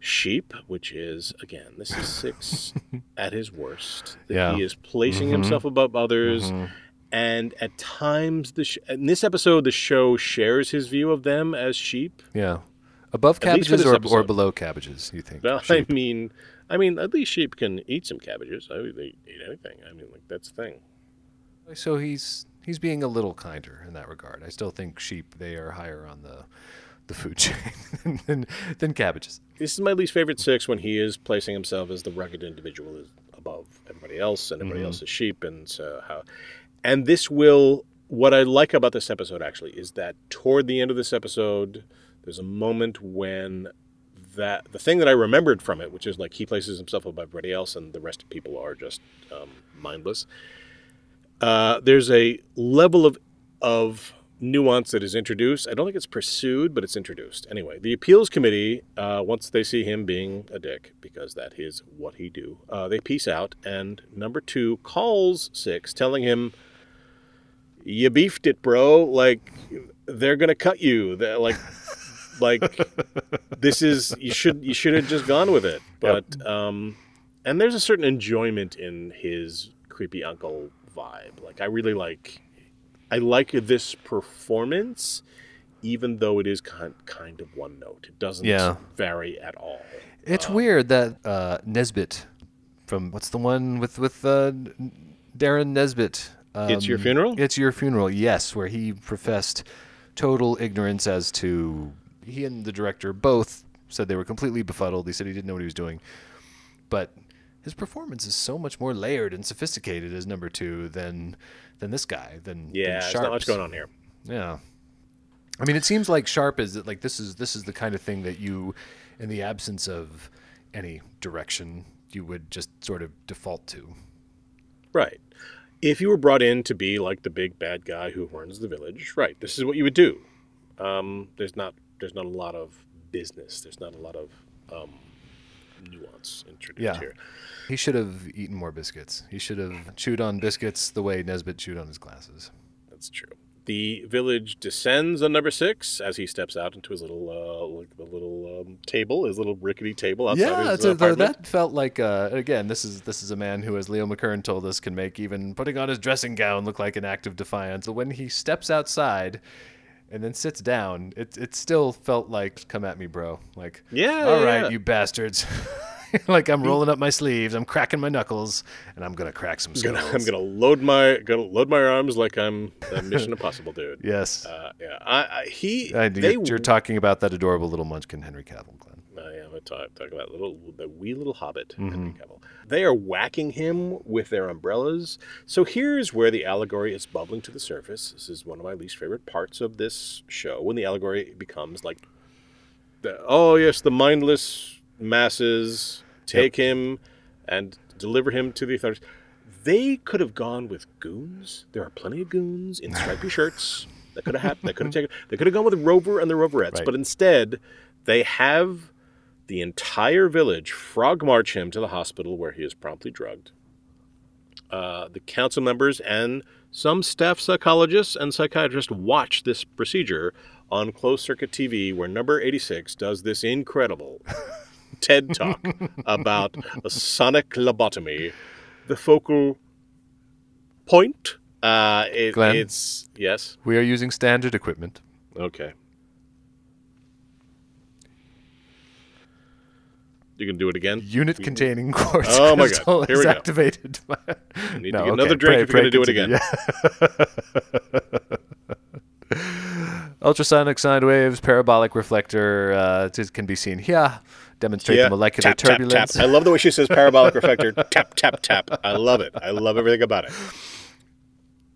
sheep, which is again, this is six at his worst. That Yeah. He is placing Mhm. himself above others. Mhm. And at times, the sh- in this episode, the show shares his view of them as sheep. yeah, above At least for cabbages or, or below cabbages. You think? Well, sheep? I mean, I mean, at least sheep can eat some cabbages. I mean, they eat anything. I mean, like that's the thing. So he's he's being a little kinder in that regard. I still think sheep they are higher on the the food chain than, than cabbages. This is my least favorite six when he is placing himself as the rugged individual is above everybody else, and everybody Mhm. else is sheep, and so how. And this will. What I like about this episode actually is that toward the end of this episode, there's a moment when that the thing that I remembered from it, which is like he places himself above everybody else, and the rest of people are just um, mindless. Uh, there's a level of of nuance that is introduced. I don't think it's pursued, but it's introduced. Anyway, the appeals committee, uh, once they see him being a dick, because that is what he do, uh, they peace out. And number two calls six, telling him, "You beefed it, bro. Like they're gonna cut you. They're like." like this is you should you should have just gone with it but um and there's a certain enjoyment in his creepy uncle vibe like i really like i like this performance even though it is kind kind of one note. It doesn't Yeah. vary at all. It's weird that uh, Nesbitt from what's the one with with uh, Derren Nesbitt. Um, It's Your Funeral? It's your funeral. Yes, where he professed total ignorance as to he and the director both said they were completely befuddled. He said he didn't know what he was doing, but his performance is so much more layered and sophisticated as number two than than this guy. Than Yeah, than there's not much going on here. Yeah. I mean, it seems like Sharpe is like this is this is the kind of thing that you, in the absence of any direction, you would just sort of default to. Right. If you were brought in to be like the big bad guy who runs the village, right? This is what you would do. Um, there's not there's not a lot of business. There's not a lot of um, nuance introduced Yeah. here. He should have eaten more biscuits. He should have chewed on biscuits the way Nesbitt chewed on his glasses. That's true. The village descends on number six as he steps out into his little, uh, like the little um, table, his little rickety table outside yeah, his a- that felt like uh, again. This is this is a man who, as Leo McKern told us, can make even putting on his dressing gown look like an act of defiance. But when he steps outside and then sits down, it it still felt like, "Come at me, bro!" Like, Yeah, all yeah, right, you bastards. like I'm rolling up my sleeves, I'm cracking my knuckles, and I'm gonna crack some I'm skulls. gonna, I'm gonna load my gonna load my arms like I'm a Mission Impossible dude. Yes. Uh, yeah. I, I he I- they you're, you're talking about that adorable little munchkin, Henry Cavill. Glenn. I am a talk, talk about little the wee little hobbit. Mm-hmm. Henry Cavill. They are whacking him with their umbrellas. So here's where the allegory is bubbling to the surface. This is one of my least favorite parts of this show when the allegory becomes like, the, oh yes, the mindless masses take him and deliver him to the authorities. They could have gone with goons. There are plenty of goons in stripy shirts. That could have happened. That could have taken. They could have gone with Rover and the Roverettes, Right. but instead, they have the entire village frog march him to the hospital where he is promptly drugged. Uh, the council members and some staff psychologists and psychiatrists watch this procedure on closed circuit TV, where number 86 does this incredible TED talk about a sonic lobotomy. The focal point. Uh, it, Glenn? It's yes. We are using standard equipment. Okay. You can do it again. Unit containing quartz Oh my crystal god! Here we go. activated. Need No, to get okay, another drink pray- if you're going to do it again. continue. Ultrasonic sine waves, parabolic reflector uh, it can be seen here. Demonstrate Yeah. the molecular tap, tap, turbulence. tap. I love the way she says parabolic reflector. tap, tap, tap. I love it. I love everything about it.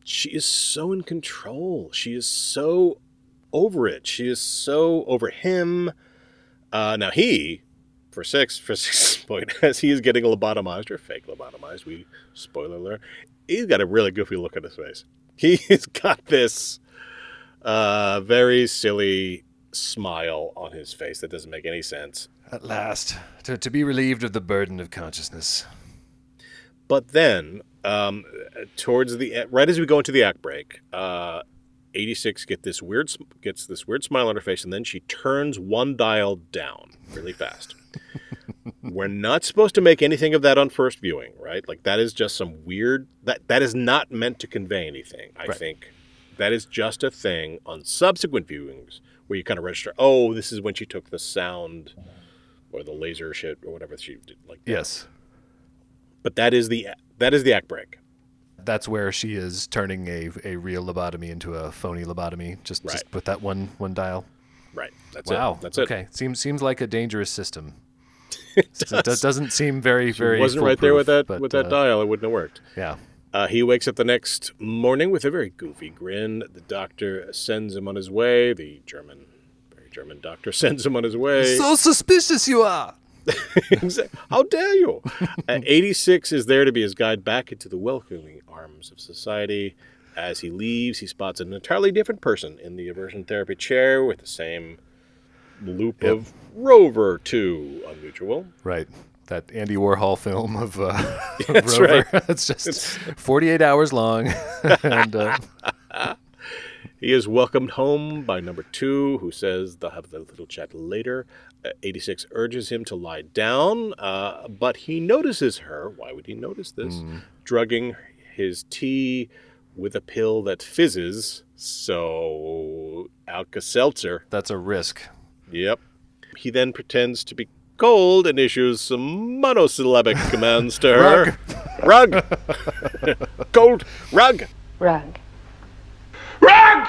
She is so in control. She is so over it. She is so over him. Uh, now he, for six, for six point, as he is getting lobotomized or fake lobotomized, we spoiler alert. He's got a really goofy look on his face. He's got this uh, very silly smile on his face that doesn't make any sense. At last, to, to be relieved of the burden of consciousness. But then, um, towards the right as we go into the act break, uh, 86 get this weird gets this weird smile on her face, and then she turns one dial down really fast. We're not supposed to make anything of that on first viewing, right? Like that is just some weird that that is not meant to convey anything. I Right. think that is just a thing on subsequent viewings where you kind of register. Oh, this is when she took the sound or the laser shit or whatever she did. Like that. Yes. but that is the that is the act break. That's where she is turning a, a real lobotomy into a phony lobotomy. Just, just Right. with that one one dial. Right. That's wow. it. That's it. Okay. Seems seems like a dangerous system. it does. doesn't seem very She very. wasn't right there with that but, with that uh, dial. It wouldn't have worked. Yeah. Uh, he wakes up the next morning with a very goofy grin. The doctor sends him on his way. The German, very German doctor sends him on his way. So suspicious you are. How dare you? Uh, 86 is there to be his guide back into the welcoming arms of society. As he leaves, he spots an entirely different person in the aversion therapy chair with the same loop Yep. of Rover 2 unusual. Right. That Andy Warhol film of, uh, of That's Rover. right. it's just 48 hours long. and uh, He is welcomed home by number two, who says they'll have the little chat later. Uh, 86 urges him to lie down, uh, but he notices her. Why would he notice this? Drugging his tea with a pill that fizzes. So, Alka-Seltzer. That's a risk. Yep. He then pretends to be cold and issues some monosyllabic commands to her. Rug. rug. cold. Rug. Rug. Rug.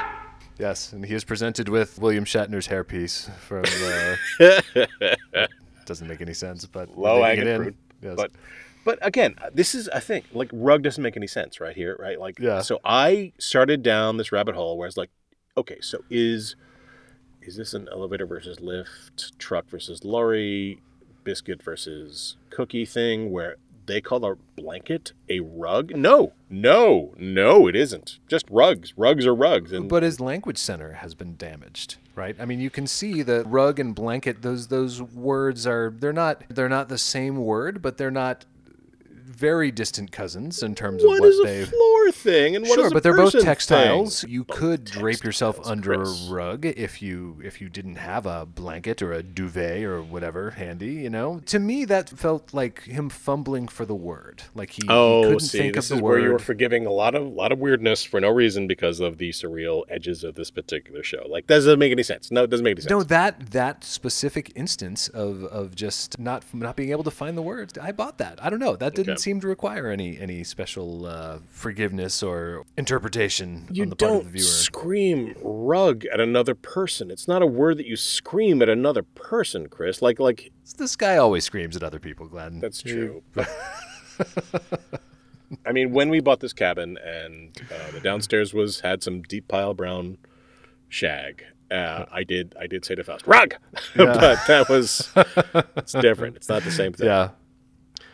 Yes, and he is presented with William Shatner's hairpiece from. Uh, doesn't make any sense, but Low making hanging fruit. Yes. But but again, uh, this is I think like rug doesn't make any sense right here, right? Like Yeah. so I started down this rabbit hole where I was like, okay, so is is this an elevator versus lift, truck versus lorry, biscuit versus cookie thing where they call a blanket a rug? No, no, no, it isn't. Just rugs. Rugs are rugs. And But his language center has been damaged, right? I mean, you can see the rug and blanket; those those words are they're not they're not the same word, but they're not very distant cousins in terms of What of what is a they floor thing and what sure, is a but they're both textiles. thing? You could drape yourself under Chris. a rug if you if you didn't have a blanket or a duvet or whatever handy. You know, to me that felt like him fumbling for the word, like he, he Oh, couldn't see, think this of is the where you were forgiving a lot of lot of weirdness for no reason because of the surreal edges of this particular show. Like, that doesn't make any sense. No, it doesn't make any sense. No, that that specific instance of of just not not being able to find the words, I bought that. I don't know. That didn't Okay. seem to require any any special uh, forgiveness or interpretation you on the part of don't the viewer. scream rug at another person. It's not a word that you scream at another person, Chris. Like, like This guy always screams at other people, Glenn. That's true. I mean, when we bought this cabin and uh, the downstairs was had some deep pile brown shag, uh, I did I did say to Faust, "Rug," but that was it's different. It's not the same thing. Yeah.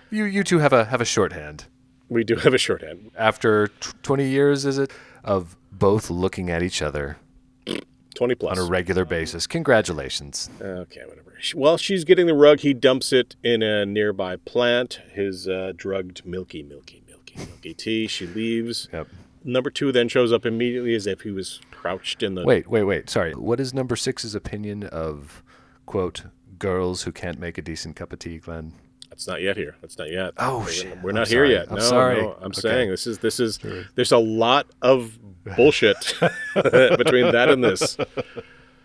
You you two have a have a shorthand. We do have a shorthand. After t- 20 years is it of both looking at each other 20 plus on a regular basis. Congratulations. Okay, whatever. While she's getting the rug, he dumps it in a nearby plant. His uh, drugged milky, milky, milky, milky tea. She leaves. Yep. Number two then shows up immediately as if he was crouched in the. Wait, wait, wait. Sorry. What is number six's opinion of quote girls who can't make a decent cup of tea, Glenn? That's not yet here. That's not yet. Oh, We're- shit. We're I'm not here sorry. yet. I'm no, sorry. no. I'm Okay. saying this is this is there's a lot of bullshit between that and this.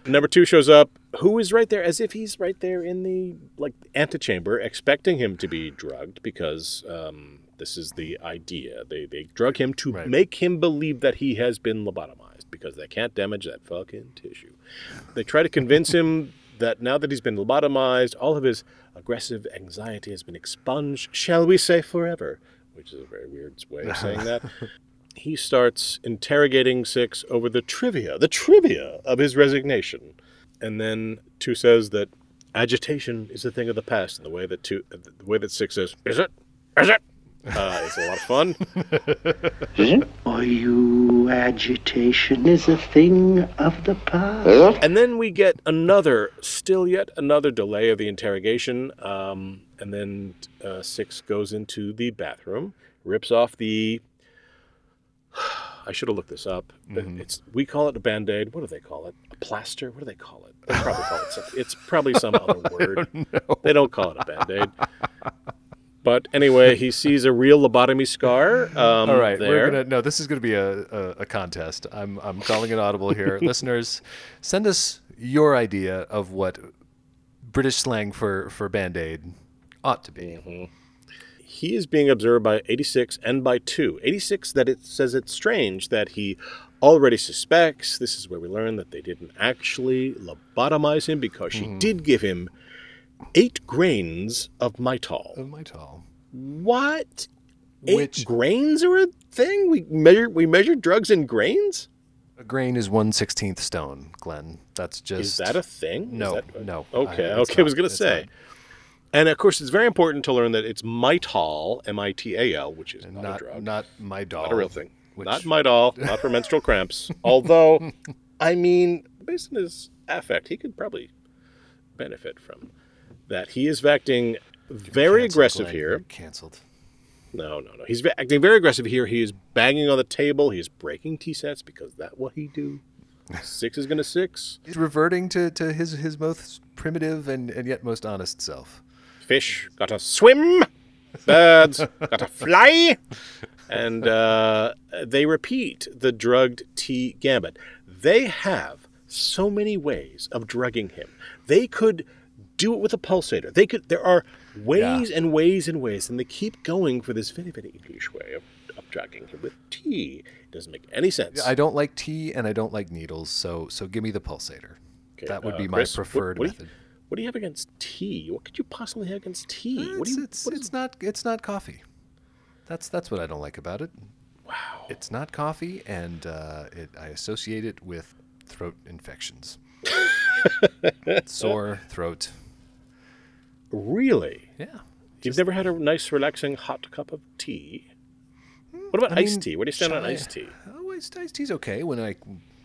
Number two shows up. Who is right there, as if he's right there in the like antechamber, expecting him to be drugged because um, this is the idea. They they drug him to make him believe that he has been lobotomized because they can't damage that fucking tissue. They try to convince him that now that he's been lobotomized, all of his aggressive anxiety has been expunged. Shall we say forever? Which is a very weird way of saying that. he starts interrogating Six over the trivia, the trivia of his resignation. And then Two says that agitation is a thing of the past, and the way that Two, the way that Six says, "Is it? Is it?" Uh, it's a lot of fun. For you, agitation is a thing of the past. And then we get another, still yet another delay of the interrogation. Um, and then uh, Six goes into the bathroom, rips off the. I should have looked this up. It's we call it a band aid. What do they call it? A plaster? What do they call it? They probably call it something. It's probably some other word. They don't call it a band aid. But anyway, he sees a real lobotomy scar. Um, All right, there. we're gonna no. This is gonna be a, a, a contest. I'm I'm calling it audible here. Listeners, send us your idea of what British slang for for band aid ought to be. Mm-hmm. he is being observed by 86 and by 2. 86 that it says it's strange that he already suspects. This is where we learn that they didn't actually lobotomize him because she Mhm. did give him eight grains of mitol. Of mitol. What? Eight Which- grains are a thing? We measure we measure drugs in grains? A grain is one sixteenth stone, Glenn. That's just Is that a thing? No, that- no. Okay, I- okay. I was going to say. not. And of course, it's very important to learn that it's mitol, M-I-T-A-L, which is not, not a drug, not my doll. not a real thing. which- Not mitol, not for menstrual cramps. Although, I mean, based on his affect, he could probably benefit from that. He is acting very Canceled, aggressive Glenn. here. You're Canceled. No, no, no. He's acting very aggressive here. He is banging on the table. He is breaking tea sets because that what he do. Six is going to six. He's reverting to, to his his most primitive and, and yet most honest self. Fish gotta swim. Birds gotta fly. And uh, they repeat the drugged tea gambit. They have so many ways of drugging him. They could do it with a pulsator. They could. There are ways and ways and ways, and they keep going for this very very English way of, drugging him with tea. It doesn't make any sense. I don't like tea and I don't like needles, so so give me the pulsator. Okay, that would uh, be my Chris, what- preferred what do you- method. what do you have against tea? What could you possibly have against tea? what do It's, you? it's, it's not it's not coffee. That's that's what I don't like about it. Wow. It's not coffee, and uh, it, I associate it with throat infections. Sore throat. Really? Yeah. You've never had a nice, relaxing hot cup of tea? What about I iced mean, tea? Where do you stand on iced tea? Oh, iced, iced tea's okay when I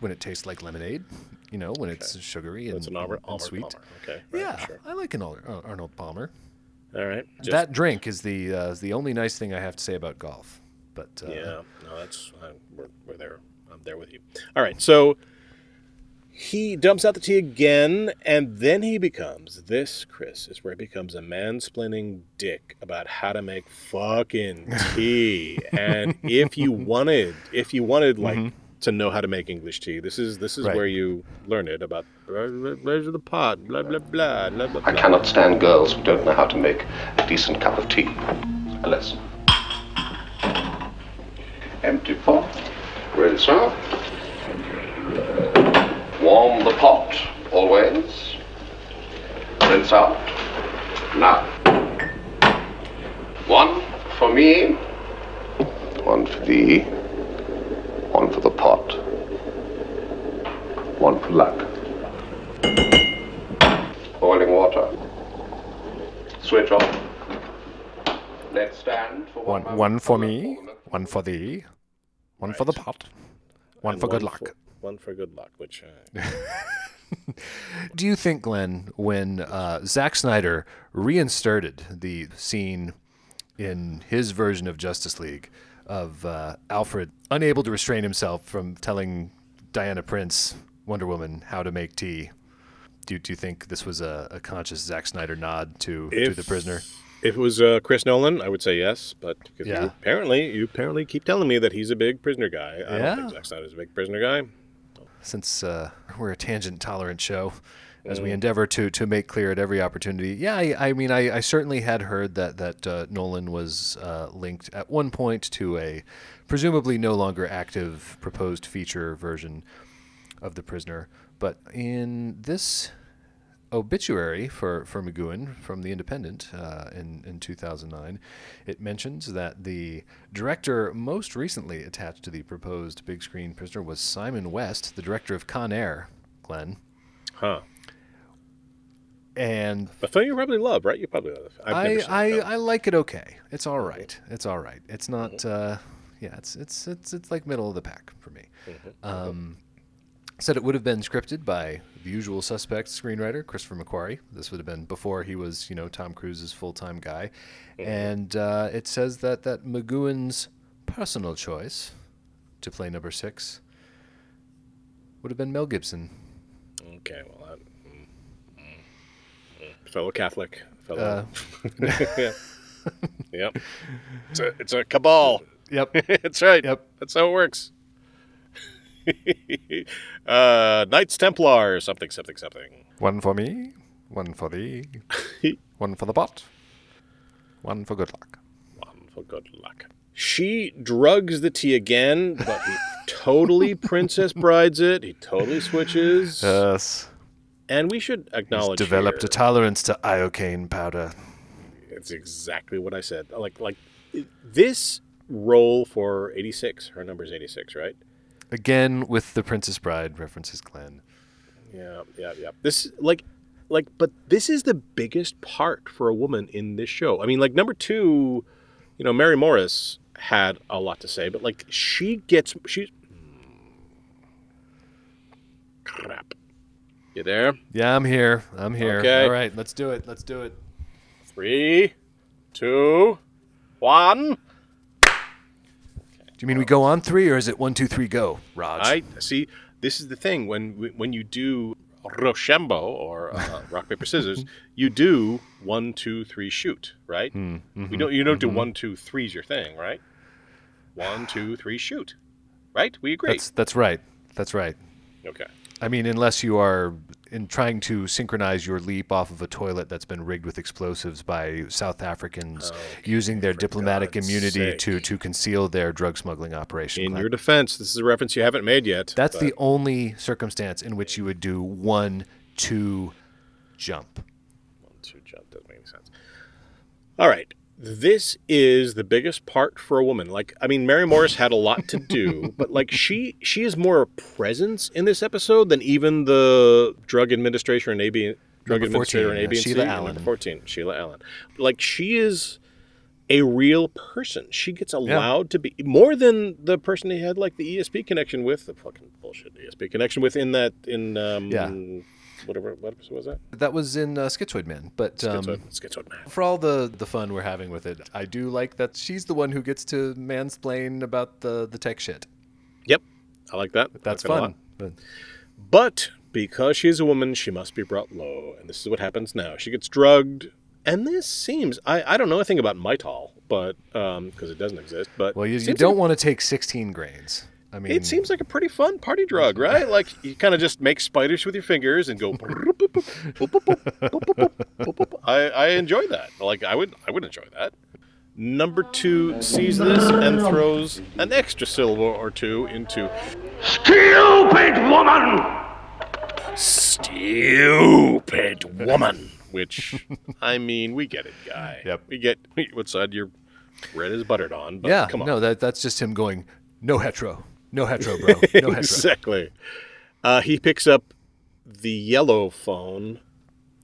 when it tastes like lemonade. You know, when it's sugary and, It's an Arnold, and Arnold sweet. Palmer. Okay. right, yeah, Sure. I like an uh, Arnold Palmer. All right. Just- that drink is the uh, is the only nice thing I have to say about golf. But uh, yeah. No, that's uh, we're, we're there. I'm there with you. All right. So he dumps out the tea again, and then he becomes this. Chris is where he becomes a mansplaining dick about how to make fucking tea. and if you wanted, if you wanted like. Mhm. To know how to make English tea, this is this is Right. where you learn it about where's the pot, blah blah blah blah blah. I cannot stand girls who don't know how to make a decent cup of tea. Unless. Empty pot. ready out. Warm the pot, always. Rinse out. Now. One for me. One for thee. One for the pot. One for luck. Boiling water. Switch off. Let stand for one one, one for me, one for thee, one for the pot, one And for good one luck. One for good luck, which uh, Do you think, Glenn, when uh, Zack Snyder reinserted the scene in his version of Justice League of uh, Alfred unable to restrain himself from telling Diana Prince, Wonder Woman, how to make tea, do, do you think this was a, a conscious Zack Snyder nod to, to the prisoner? If it was uh, Chris Nolan, I would say yes. But 'cause you apparently, you apparently keep telling me that he's a big prisoner guy. I Yeah. don't think Zack Snyder's a big prisoner guy. Since uh, we're a tangent tolerant show, as we Mm. endeavor to to make clear at every opportunity. Yeah, I, I mean, I, I certainly had heard that that uh, Nolan was uh, linked at one point to a presumably no longer active proposed feature version of The Prisoner, but in this obituary for, for McGoohan from The Independent uh, in, in 2009, it mentions that the director most recently attached to the proposed big screen prisoner was Simon West, the director of Con Air, Glenn. Huh. And A film you probably love, right? You probably love. I, I, I like it okay. It's all right. It's all right. It's not. Uh, yeah, it's it's it's it's like middle of the pack for me. Um, said it would have been scripted by the usual suspect screenwriter Christopher McQuarrie. This would have been before he was, you know, Tom Cruise's full time guy. And uh, it says that that McGoohan's personal choice to play number six would have been Mel Gibson. Okay, well, that, mm, mm, mm. fellow Catholic, fellow. Uh, yeah. Yep. It's a it's a cabal. Yep. That's right. Yep. That's how it works. uh, Knights Templar, something, something, something. One for me, one for thee, one for the bot, one for good luck. One for good luck. She drugs the tea again, but he totally Princess Brides it. He totally switches. Yes. and we should acknowledge He's developed here- a tolerance to iocane powder. It's exactly what I said. Like like this role for 86. Her number is 86, right? Again with the Princess Bride references Glenn. Yeah, yeah, yeah. This like like but this is the biggest part for a woman in this show. I mean, like number 2, you know, Mary Morris had a lot to say, but like she gets she crap. You there? Yeah, I'm here. I'm here. Okay. All right, let's do it. Let's do it. Three, two, one. Do you mean we go on three, or is it one, two, three, go, Raj? I see. This is the thing when when you do Rochambeau or uh, rock paper scissors, you do one, two, three, shoot. Right? Mm, We don't. You don't do mhm. one, two, three's your thing, right? One, two, three, shoot. Right? We agree. That's that's right. That's right. Okay. I mean, unless you are in trying to synchronize your leap off of a toilet that's been rigged with explosives by South Africans oh, using their diplomatic God's immunity sake. to to conceal their drug smuggling operation. In Glenn. your defense, this is a reference you haven't made yet. That's but- the only circumstance in which you would do one, two, jump. One two jump doesn't make any sense. All right. This is the biggest part for a woman. Like, I mean, Mary Morris had a lot to do, but like she she is more a presence in this episode than even the drug administrator and AB drug Number 14, administrator and yeah, AB Sheila Allen. Fourteen, Sheila Allen. Like she is a real person. She gets allowed to be more than the person they had like the ESP connection with, the fucking bullshit ESP connection with in that in um Yeah. Whatever what episode was that? That was in uh, Schizoid Man, but um, Schizoid, Schizoid Man. for all the the fun we're having with it, I do like that she's the one who gets to mansplain about the the tech shit. Yep, I like that. That's like fun. But because she's a woman, she must be brought low, and this is what happens now. She gets drugged, and this seems I, I don't know anything about Mitol, but because it doesn't exist. But Well, you, you don't like- want to take 16 grains. I mean, it seems like a pretty fun party drug, right? Like you kind of just make spiders with your fingers and go. I, I enjoy that. Like I would I would enjoy that. Number two sees this and throws an extra syllable or two into Stupid woman! stupid woman. Which, I mean, we get it, guy. Yep. We get what side your bread is buttered on. But yeah, come on. no, that that's just him going, no hetero, no hetero, bro, no hetero. exactly. Uh, he picks up the yellow phone.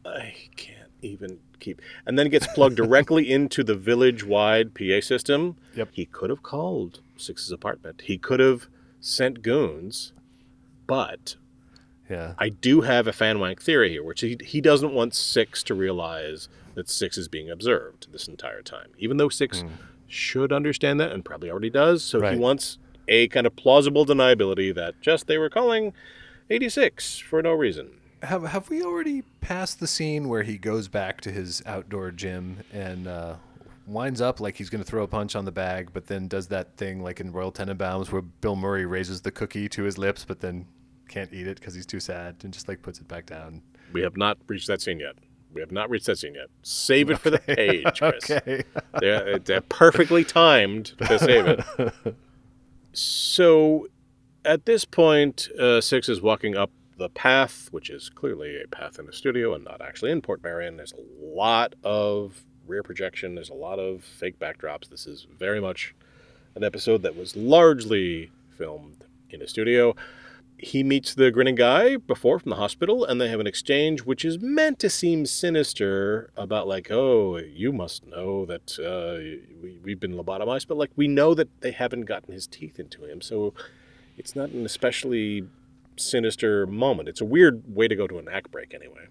I can't even keep. And then gets plugged directly into the village-wide PA system. Yep. He could have called Six's apartment. He could have sent goons, but Yeah. I do have a fanwank theory here, which he, he doesn't want Six to realize that Six is being observed this entire time, even though Six should understand that and probably already does. So he wants a kind of plausible deniability that just they were calling 86 for no reason. Have have we already passed the scene where he goes back to his outdoor gym and uh, winds up like he's going to throw a punch on the bag, but then does that thing like in Royal Tenenbaums where Bill Murray raises the cookie to his lips, but then can't eat it because he's too sad and just like puts it back down. We have not reached that scene yet. We have not reached that scene yet. Save it for the Okay. page, Chris. Okay. they're, they're perfectly timed to save it. So at this point, uh, Six is walking up the path, which is clearly a path in the studio and not actually in Portmeirion. There's a lot of rear projection, there's a lot of fake backdrops. This is very much an episode that was largely filmed in a studio. He meets the grinning guy before from the hospital, and they have an exchange which is meant to seem sinister about, like, oh, you must know that uh, we, we've been lobotomized, but like, we know that they haven't gotten his teeth into him, so it's not an especially sinister moment. It's a weird way to go to an act break, anyway.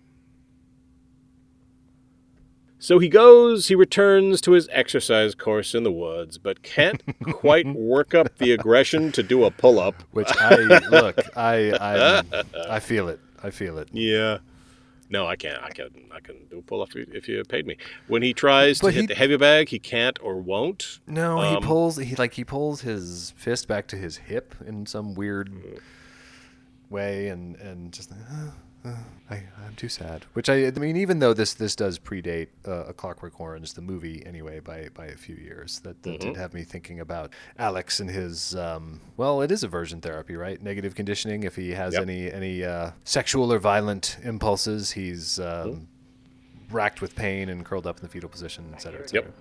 So he goes, he returns to his exercise course in the woods, but can't quite work up the aggression to do a pull up. Which I look, I I I feel it. I feel it. Yeah. No, I can't. I can. I can do a pull up if you paid me. When he tries to But hit he- the heavy bag, he can't or won't. No, he Um, pulls he like he pulls his fist back to his hip in some weird way, and and just uh, uh, I I'm too sad. Which I I mean, even though this this does predate uh, A Clockwork Orange, the movie anyway, by by a few years, that, that did Mhm. have me thinking about Alex and his um, well, it is aversion therapy, right? Negative conditioning. If he has Yep. any any uh, sexual or violent impulses, he's um, racked with pain and curled up in the fetal position, et cetera, et cetera. Yep.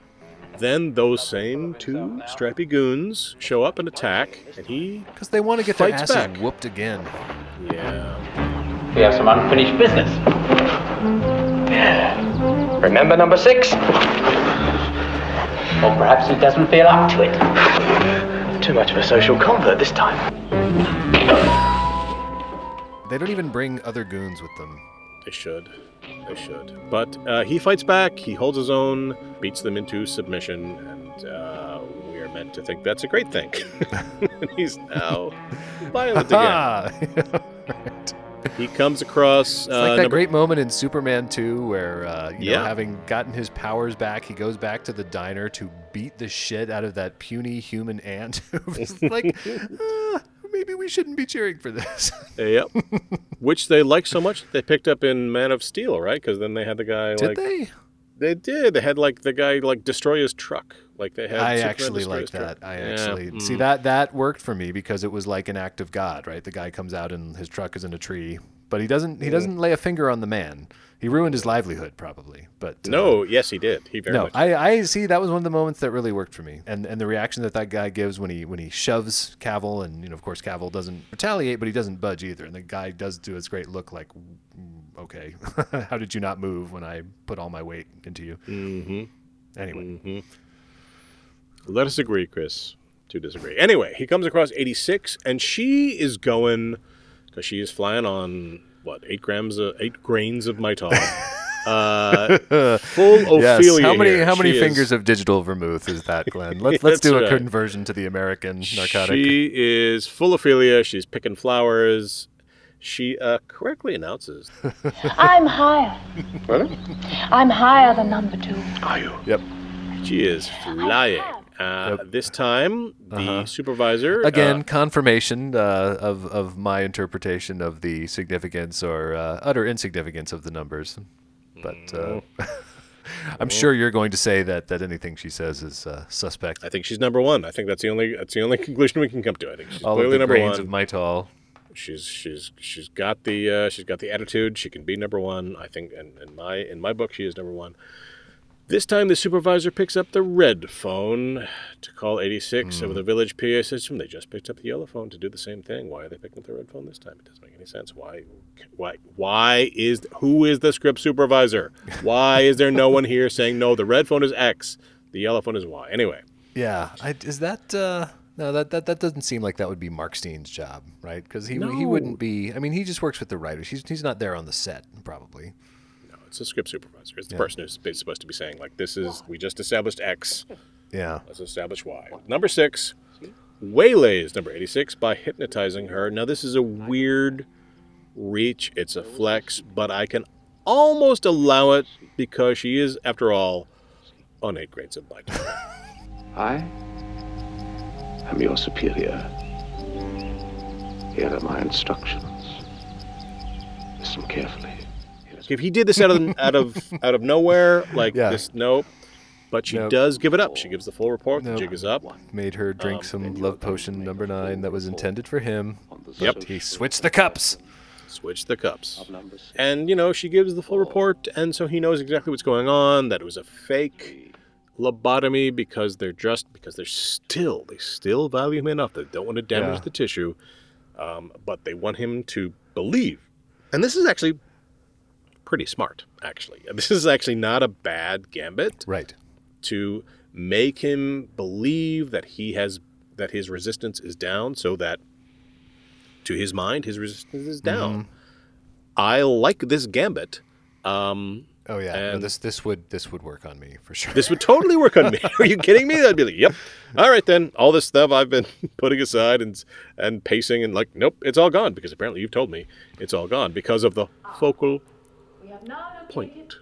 Then those same two strappy goons show up and attack, and he because they want to get their asses back. whooped again. Yeah. We have some unfinished business. Remember number six? Or perhaps he doesn't feel up to it. Too much of a social convert this time. They don't even bring other goons with them. They should. They should. But uh, he fights back. He holds his own, beats them into submission, and uh, we are meant to think that's a great thing. and he's now violent again. He comes across. It's uh, like that number- great moment in Superman 2 where, uh, you know, having gotten his powers back, he goes back to the diner to beat the shit out of that puny human ant. who's like, "Ah, maybe we shouldn't be cheering for this. Yep. Which they like so much they picked up in Man of Steel, right? Because then they had the guy Did like they? They did. They had like the guy like destroy his truck. Like they had. I Superman actually like truck. that. I Yeah, actually see mm. that that worked for me because it was like an act of God, right? The guy comes out and his truck is in a tree, but he doesn't he Mm. doesn't lay a finger on the man. He ruined his livelihood probably, but uh, No, yes, he did. He very no, much. I, I see that was one of the moments that really worked for me, and and the reaction that that guy gives when he when he shoves Cavill, and you know of course Cavill doesn't retaliate, but he doesn't budge either, and the guy does do his great look like, "Mm, okay, how did you not move when I put all my weight into you? Mm-hmm. Anyway, hmm Let us agree, Chris, to disagree. Anyway, he comes across 86, and she is going because she is flying on what eight grams, of, eight grains of mitol. Uh, full yes. How many here. how many She is- fingers of digital vermouth is that, Glenn? Let's let's do a right. conversion to the American narcotic. She is full Ophelia. She's picking flowers. She uh, correctly announces. I'm higher. I'm higher than number two. Are you? Yep. She is flying. Uh, This time, the Uh-huh. supervisor Again, uh, confirmation uh, of of my interpretation of the significance or uh, utter insignificance of the numbers. But uh, I'm sure you're going to say that that anything she says is uh, suspect. I think she's number one. I think that's the only that's the only conclusion we can come to. I think she's All of clearly the number grains one. of mitol. She's she's she's got the uh, she's got the attitude. She can be number one. I think, and in my in my book, she is number one. This time, the supervisor picks up the red phone to call 86 Hmm. over the village PA system. They just picked up the yellow phone to do the same thing. Why are they picking up the red phone this time? It doesn't make any sense. Why? Why? Why is who is the script supervisor? Why is there no one here saying no? The red phone is X, the yellow phone is Y. Anyway, Yeah, I, is that uh, no? That, that that doesn't seem like that would be Markstein's job, right? Because he he wouldn't be. I mean, he just works with the writers. He's he's not there on the set, probably. No, it's a script supervisor. It's the Yeah. person who's supposed to be saying like, "This is we just established X." Yeah. Let's establish Y. Number six, waylays number 86 by hypnotizing her. Now, this is a weird reach. It's a flex, but I can almost allow it because she is, after all, on eight grades of bite. I am your superior. Here are my instructions. Listen carefully. if he did this out of out of out of nowhere, like Yeah. this, nope. But she Nope. does give it up. She gives the full report. The Nope. jig is up. Made her drink Um, some love potion number nine that was intended for him. Yep. He switched the cups. Switch the cups. And, you know, she gives the full report, and so he knows exactly what's going on, that it was a fake lobotomy because they're just, because they're still, they still value him enough. They don't want to damage Yeah. the tissue, um, but they want him to believe. And this is actually pretty smart, actually. This is actually not a bad gambit. Right. To make him believe that he has, that his resistance is down so that to his mind, his resistance is down. Mm-hmm. I like this gambit. Um, Oh yeah, no, and this this would this would work on me for sure. this would totally work on me. Are you kidding me? I'd be like, yep. All right then. All this stuff I've been putting aside and and pacing and like, nope, it's all gone because apparently you've told me it's all gone because of the focal point.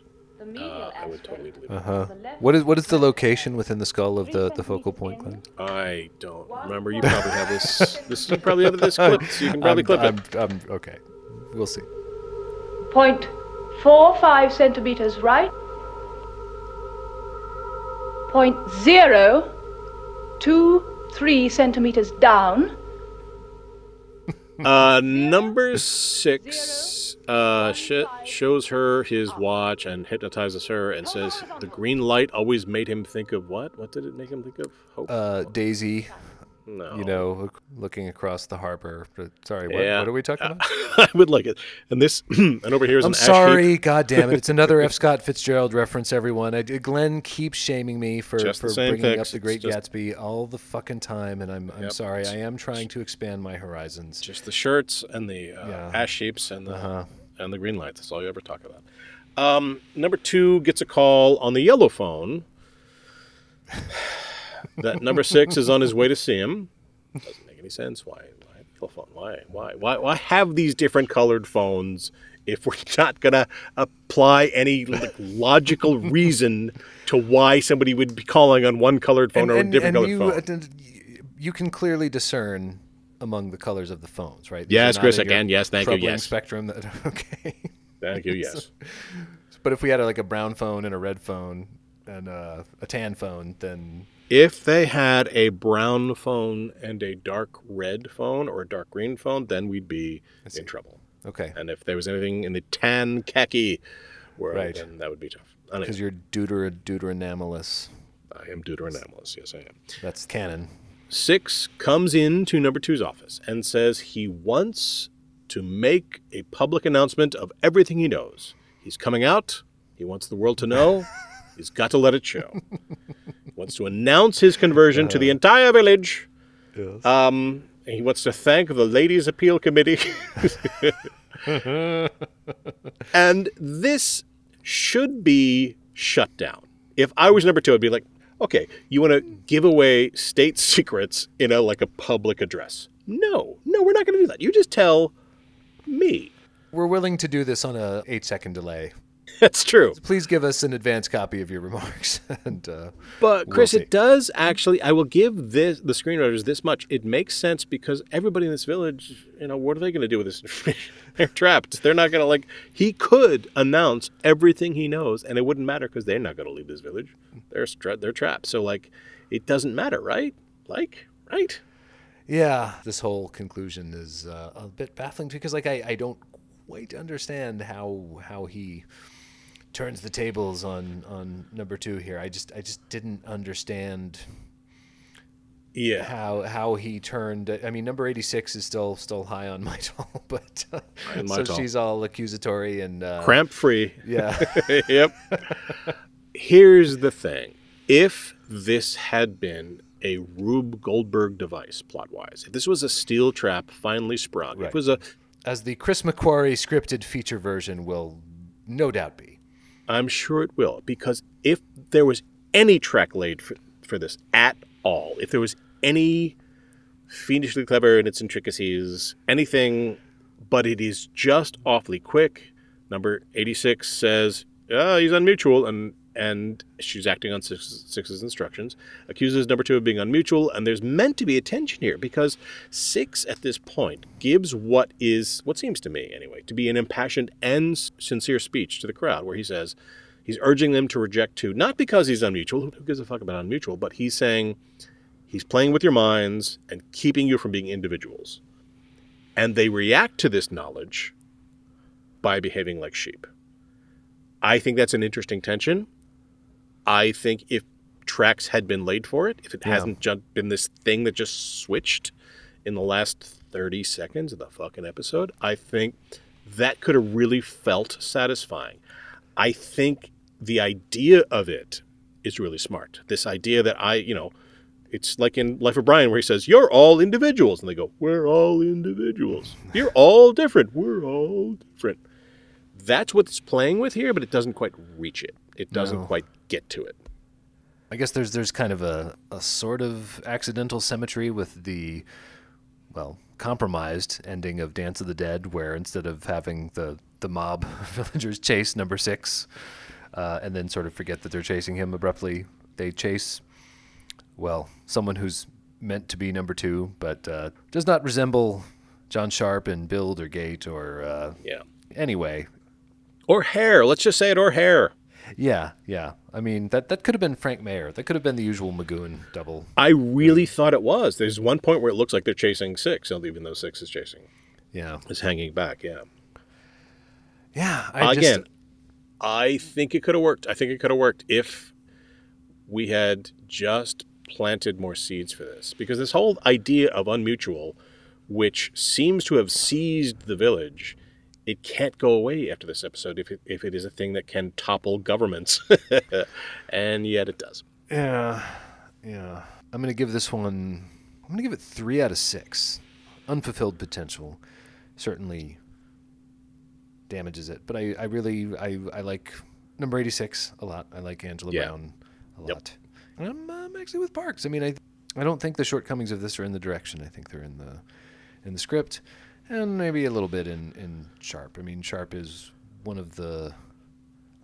Uh, I would totally believe. Uh huh. What is what is the location within the skull of the, the focal point, Glenn? I don't remember. You probably have this. This you probably have this clip. So you can probably I'm, clip I'm, it. I'm, okay, we'll see. Point four five centimeters right. Point zero two three centimeters down. Uh, number six uh, sh- shows her his watch and hypnotizes her and says the green light always made him think of what? What did it make him think of? Hope. Uh, Daisy. No. You know, looking across the harbor. Sorry, what, Yeah. what are we talking about? I would like it. And this, and over here is I'm an ash sorry, heap. God damn it! It's another F. Scott Fitzgerald reference. Everyone, I, Glenn keeps shaming me for, Just for bringing up the Great just- Gatsby all the fucking time, and I'm I'm Yep. sorry. I am trying to expand my horizons. Just the shirts and the uh, Yeah. ash heaps and the Uh-huh. and the green lights. That's all you ever talk about. Um, number two gets a call on the yellow phone. That number six is on his way to see him. Doesn't make any sense. Why? Why the yellow phone? Why? Why? Why? Why have these different colored phones if we're not gonna apply any like, logical reason to why somebody would be calling on one colored phone or a different colored you, phone? uh, you can clearly discern among the colors of the phones, right? These Yes, Chris, again, yes, thank you, yes. Spectrum. That, okay. Thank you, yes. but if we had like a brown phone and a red phone and uh, a tan phone, then If they had a brown phone and a dark red phone or a dark green phone, then we'd be in trouble. Okay. And if there was anything in the tan khaki world, Right. then that would be tough. Because you're deuter deuteranomalous. I am deuteranomalous. Yes, I am. That's canon. Six comes into number two's office and says he wants to make a public announcement of everything he knows. He's coming out. He wants the world to know. He's got to let it show. He wants to announce his conversion to the entire village. Um, he wants to thank the Ladies' Appeal Committee. and this should be shut down. If I was number two, I'd be like, okay, you want to give away state secrets in a like a public address? No, no, we're not going to do that. You just tell me. We're willing to do this on a eight second delay. That's true. Please give us an advance copy of your remarks. and uh, But we'll Chris, see. it does actually. I will give this the screenwriters this much. It makes sense because everybody in this village, you know, what are they going to do with this information? They're trapped. They're not going to like. He could announce everything he knows, and it wouldn't matter because they're not going to leave this village. They're stra- they're trapped. So like, it doesn't matter, right? Like, right? Yeah, this whole conclusion is uh, a bit baffling because, like, I, I don't quite understand how how he turns the tables on on number two here. I just I just didn't understand. Yeah. How how he turned? I mean, number eighty six is still still high on my tall, but uh, my so she's all accusatory and uh, Cramp free. Yeah. yep. Here's the thing. If this had been a Rube Goldberg device, plot wise, if this was a steel trap finally sprung, if it was a. as the Chris McQuarrie scripted feature version will no doubt be. I'm sure it will, because if there was any track laid for, for this at all, if there was any fiendishly clever in its intricacies, anything, but it is just awfully quick. Number 86 says, oh, he's unmutual, and and she's acting on six, Six's instructions, accuses number two of being unmutual, and there's meant to be a tension here because Six at this point gives what is, what seems to me anyway, to be an impassioned and sincere speech to the crowd where he says, he's urging them to reject two, not because he's unmutual, who who gives a fuck about unmutual, but he's saying he's playing with your minds and keeping you from being individuals. And they react to this knowledge by behaving like sheep. I think that's an interesting tension. I think if tracks had been laid for it, if it Yeah. hasn't been this thing that just switched in the last 30 seconds of the fucking episode, I think that could have really felt satisfying. I think the idea of it is really smart. This idea that I, you know, it's like in Life of Brian where he says, You're all individuals. And they go, We're all individuals. You're all different. We're all different. That's what it's playing with here, but it doesn't quite reach it. It doesn't No. quite get to it. I guess there's there's kind of a, a sort of accidental symmetry with the well compromised ending of Dance of the Dead, where instead of having the the mob villagers chase number six, uh, and then sort of forget that they're chasing him abruptly, they chase well someone who's meant to be number two, but uh, does not resemble John Sharpe in build or gait or uh, yeah. Anyway, Or hair. Let's just say it, or hair. Yeah, yeah. I mean that that could have been Frank Maher. That could have been the usual McGoohan double. I really thought it was. There's one point where it looks like they're chasing six, even though six is chasing. Yeah. Is hanging back, yeah. Yeah. I Again, just, I think it could have worked. I think it could have worked if we had just planted more seeds for this. Because this whole idea of unmutual, which seems to have seized the village, it can't go away after this episode if it, if it is a thing that can topple governments. and yet it does. Yeah, yeah. I'm gonna give this one. I'm gonna give it three out of six. Unfulfilled potential certainly damages it, but I, I really I, I like number 86 a lot. I like Angela Yeah. Browne a lot. And I'm, I'm actually with Parkes. I mean, I I don't think the shortcomings of this are in the direction. I think they're in the in the script, and maybe a little bit in in Sharpe. I mean, Sharpe is one of the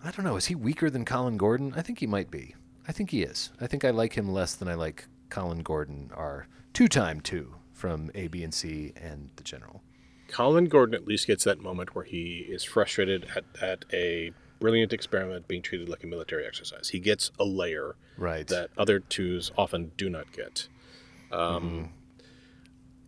I don't know. Is he weaker than Colin Gordon? I think he might be. I think he is. I think I like him less than I like Colin Gordon, our two-time two from A, B, and C and the general. Colin Gordon at least gets that moment where he is frustrated at, at a brilliant experiment being treated like a military exercise. He gets a layer Right. that other twos often do not get. Um,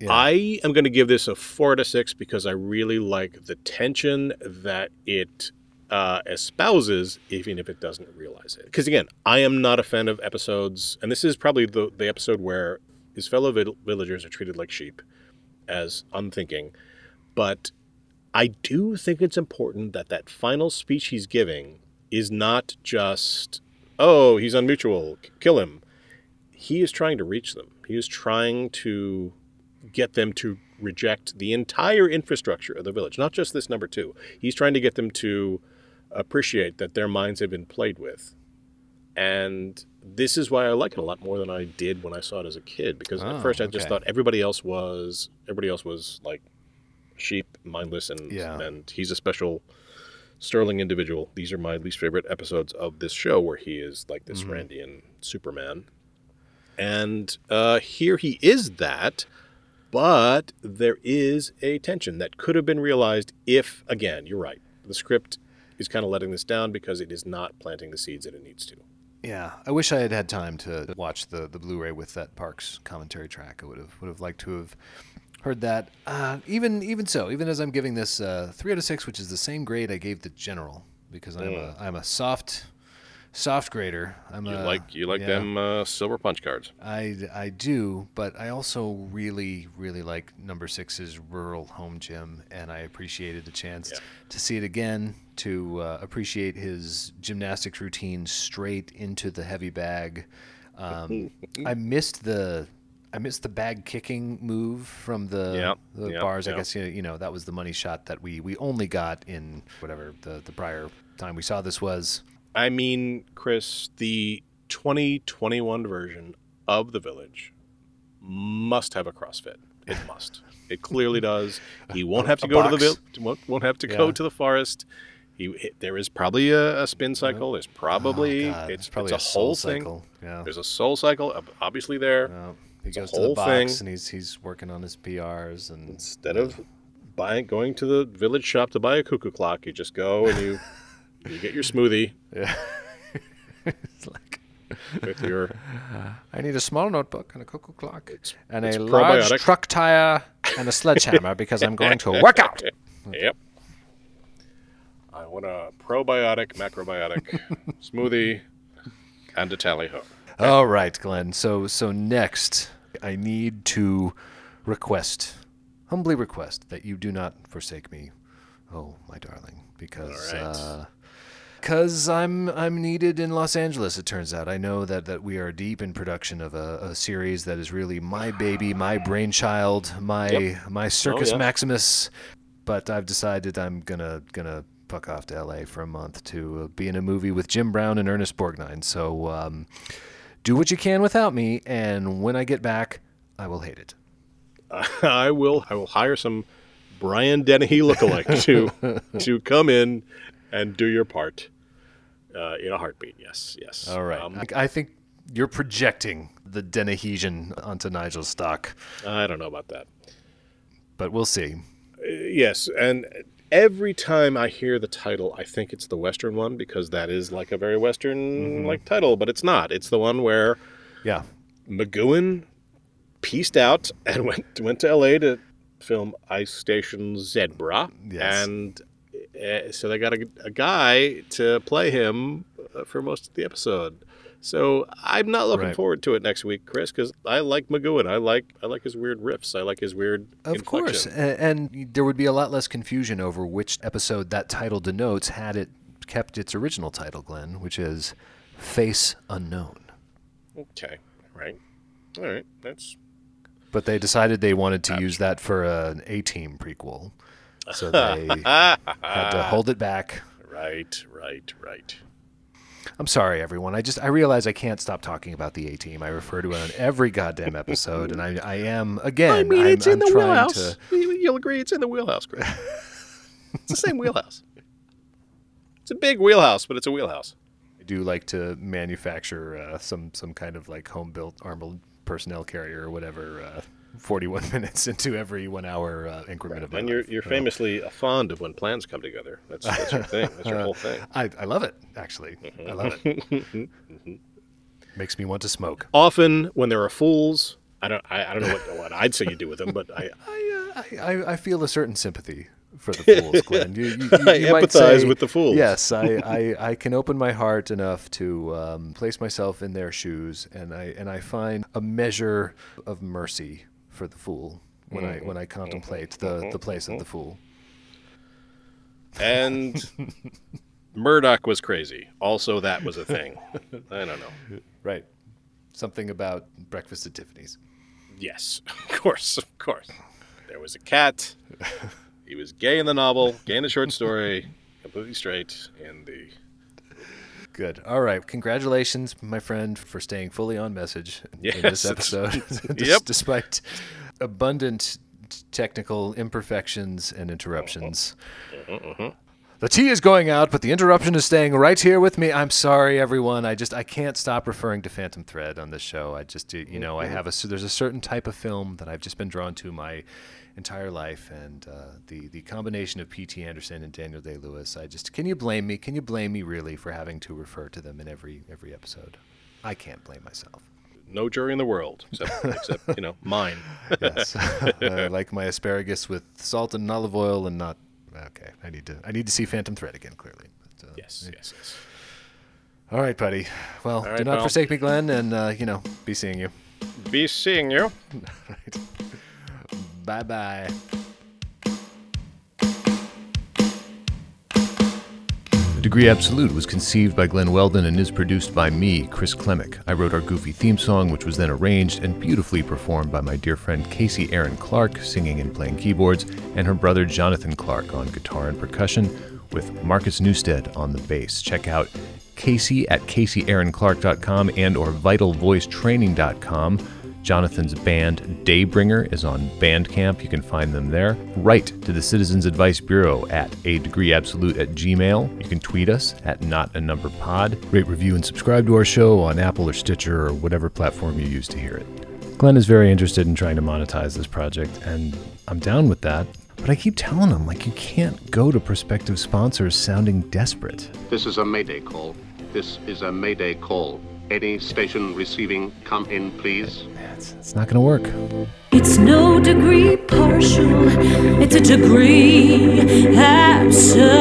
Yeah. I am going to give this a four out of six because I really like the tension that it uh, espouses, even if it doesn't realize it. Because again, I am not a fan of episodes, and this is probably the, the episode where his fellow vil- villagers are treated like sheep, as unthinking. But I do think it's important that that final speech he's giving is not just, oh, he's unmutual, kill him. He is trying to reach them. He is trying to get them to reject the entire infrastructure of the village, not just this number two. He's trying to get them to appreciate that their minds have been played with. And this is why I like it a lot more than I did when I saw it as a kid. Because Oh, at first I just thought everybody else was everybody else was like sheep, mindless, and Yeah. and he's a special sterling individual. These are my least favorite episodes of this show where he is like this Mhm. Randian Superman. And uh, here he is that, but there is a tension that could have been realized if, again, you're right. The script is kind of letting this down because it is not planting the seeds that it needs to. Yeah, I wish I had had time to watch the, the Blu-ray with that Parkes commentary track. I would have would have liked to have heard that. Uh, even even so, even as I'm giving this uh, three out of six, which is the same grade I gave the General, because I'm Mm. a I'm a soft soft grader. I'm You a, like you like yeah. them uh, silver punch cards. I, I do, but I also really, really like number six's rural home gym, and I appreciated the chance to see it again, to uh, appreciate his gymnastics routine straight into the heavy bag. Um, I missed the. I missed the bag kicking move from the, Yeah, the yeah, bars. I guess you know, you know that was the money shot that we, we only got in whatever the, the prior time we saw this was. I mean, Chris, the 2021 version of The Village must have a CrossFit. It must. It clearly does. He won't have to go to the village. Won't, won't have to go to the forest. He, there is probably a, a spin cycle. There's probably Oh, it's, probably it's a a, whole cycle. thing. Yeah. There's a soul cycle obviously there. He It's goes to the box thing. and he's he's working on his PRs and Instead of buying going to the village shop to buy a cuckoo clock, you just go and you you get your smoothie. Yeah. with your I need a small notebook and a cuckoo clock and it's a large probiotic. truck tire and a sledgehammer because I'm going to work out. Yep. I want a probiotic, macrobiotic smoothie and a tally ho. All right, Glenn. So so next, I need to request, humbly request that you do not forsake me, oh my darling, because All right. uh, Cause I'm I'm needed in Los Angeles. It turns out. I know that, that we are deep in production of a, a series that is really my baby, my brainchild, my Yep. my Circus yes. Maximus. But I've decided I'm gonna gonna fuck off to L.A. for a month to uh, be in a movie with Jim Brown and Ernest Borgnine. So um, do what you can without me, and when I get back, I will hate it. I will I will hire some Brian Dennehy lookalike to to come in and do your part uh, in a heartbeat. Yes, yes. All right. Um, I, think you're projecting the Denehesian onto Nigel's stock, I don't know about that. but we'll see. Uh, yes, and every time I hear the title, I think it's the Western one because that is like a very Western like title, but it's not. It's the one where yeah, McGoohan pieced out and went went to L.A. to film Ice Station Zebra, Yes. and uh, so they got a, a guy to play him uh, for most of the episode. So I'm not looking Right. forward to it next week, Chris, because I like McGoohan. I like I like his weird riffs. I like his weird Of course, inflection. a- and there would be a lot less confusion over which episode that title denotes had it kept its original title, Glenn, which is Face Unknown. Okay, right, all right. That's But they decided they wanted to use that for an A Team prequel, so they had to hold it back. right, right, right. I'm sorry, everyone. I just I realize I can't stop talking about the A Team. I refer to it on every goddamn episode, and I I am again. I mean, I'm, it's in I'm the wheelhouse. to. You- You'll agree, it's in the wheelhouse, Chris. it's the same wheelhouse. It's a big wheelhouse, but it's a wheelhouse. I do like to manufacture uh, some some kind of like home built armored personnel carrier or whatever. Uh, 41 minutes into every one hour uh, increment of my And you're life. you're famously fond of when plans come together. That's that's your thing. That's your whole thing. I, I love it, actually. I love it. Makes me want to smoke. Often when there are fools, I don't I, I don't know what, what I'd say you do with them, but I I, I, I feel a certain sympathy for the fools, Glenn. You, you, you, I you empathize say- with the fools. Yes, I, I, I can open my heart enough to um, place myself in their shoes, and I and I find a measure of mercy for the fool when I when I mm-hmm. contemplate mm-hmm. the, the mm-hmm. place of the fool. and Murdock was crazy. Also, that was a thing. I don't know. Right. Something about breakfast at Tiffany's. Yes, of course, of course. There was a cat. He was gay in the novel, gay in the short story, completely straight in the. Good. All right. Congratulations, my friend, for staying fully on message in this episode. Yep. Despite abundant technical imperfections and interruptions. Mm-hmm. Mm-hmm. The tea is going out, but the interruption is staying right here with me. I'm sorry, everyone. I just I can't stop referring to Phantom Thread on this show. I just you know I mm-hmm. have a there's a certain type of film that I've just been drawn to my entire life, and uh, the the combination of P.T. Anderson and Daniel Day Lewis. I just can you blame me? Can you blame me really for having to refer to them in every every episode? I can't blame myself. No jury in the world, except, except you know, mine. yes, I like my asparagus with salt and olive oil, and not. Okay, I need to. I need to see Phantom Thread again. Clearly. But, uh, yes, yes, yes. All right, buddy. Well, All do not pal. forsake me, Glenn, and uh, you know, be seeing you. Be seeing you. right. Bye bye. Degree Absolute was conceived by Glen Weldon and is produced by me, Chris Klimek. I wrote our goofy theme song, which was then arranged and beautifully performed by my dear friend Casey Erin Clark, singing and playing keyboards, and her brother Jonathan Clark on guitar and percussion, with Marcus Newstead on the bass. Check out Casey at CaseyErinClark.com and or VitalVoiceTraining.com. Jonathan's band Daybringer is on Bandcamp. You can find them there. Write to the Citizens Advice Bureau at a degree absolute at Gmail. You can tweet us at not a number pod. Rate, review, and subscribe to our show on Apple or Stitcher or whatever platform you use to hear it. Glen is very interested in trying to monetize this project, and I'm down with that. But I keep telling him, like, you can't go to prospective sponsors sounding desperate. This is a Mayday call. This is a Mayday call. Any station receiving, come in, please. It's not going to work. It's no degree partial, it's a degree absolute.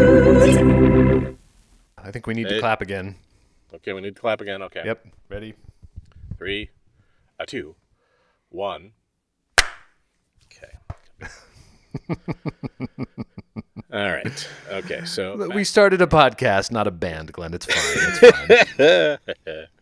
absolute. I think we need to Hey. clap again. Okay, we need to clap again. Okay. Yep. Ready? Three, a two, one. All right. Okay. So We started a podcast, not a band, Glen. It's fine. It's fine.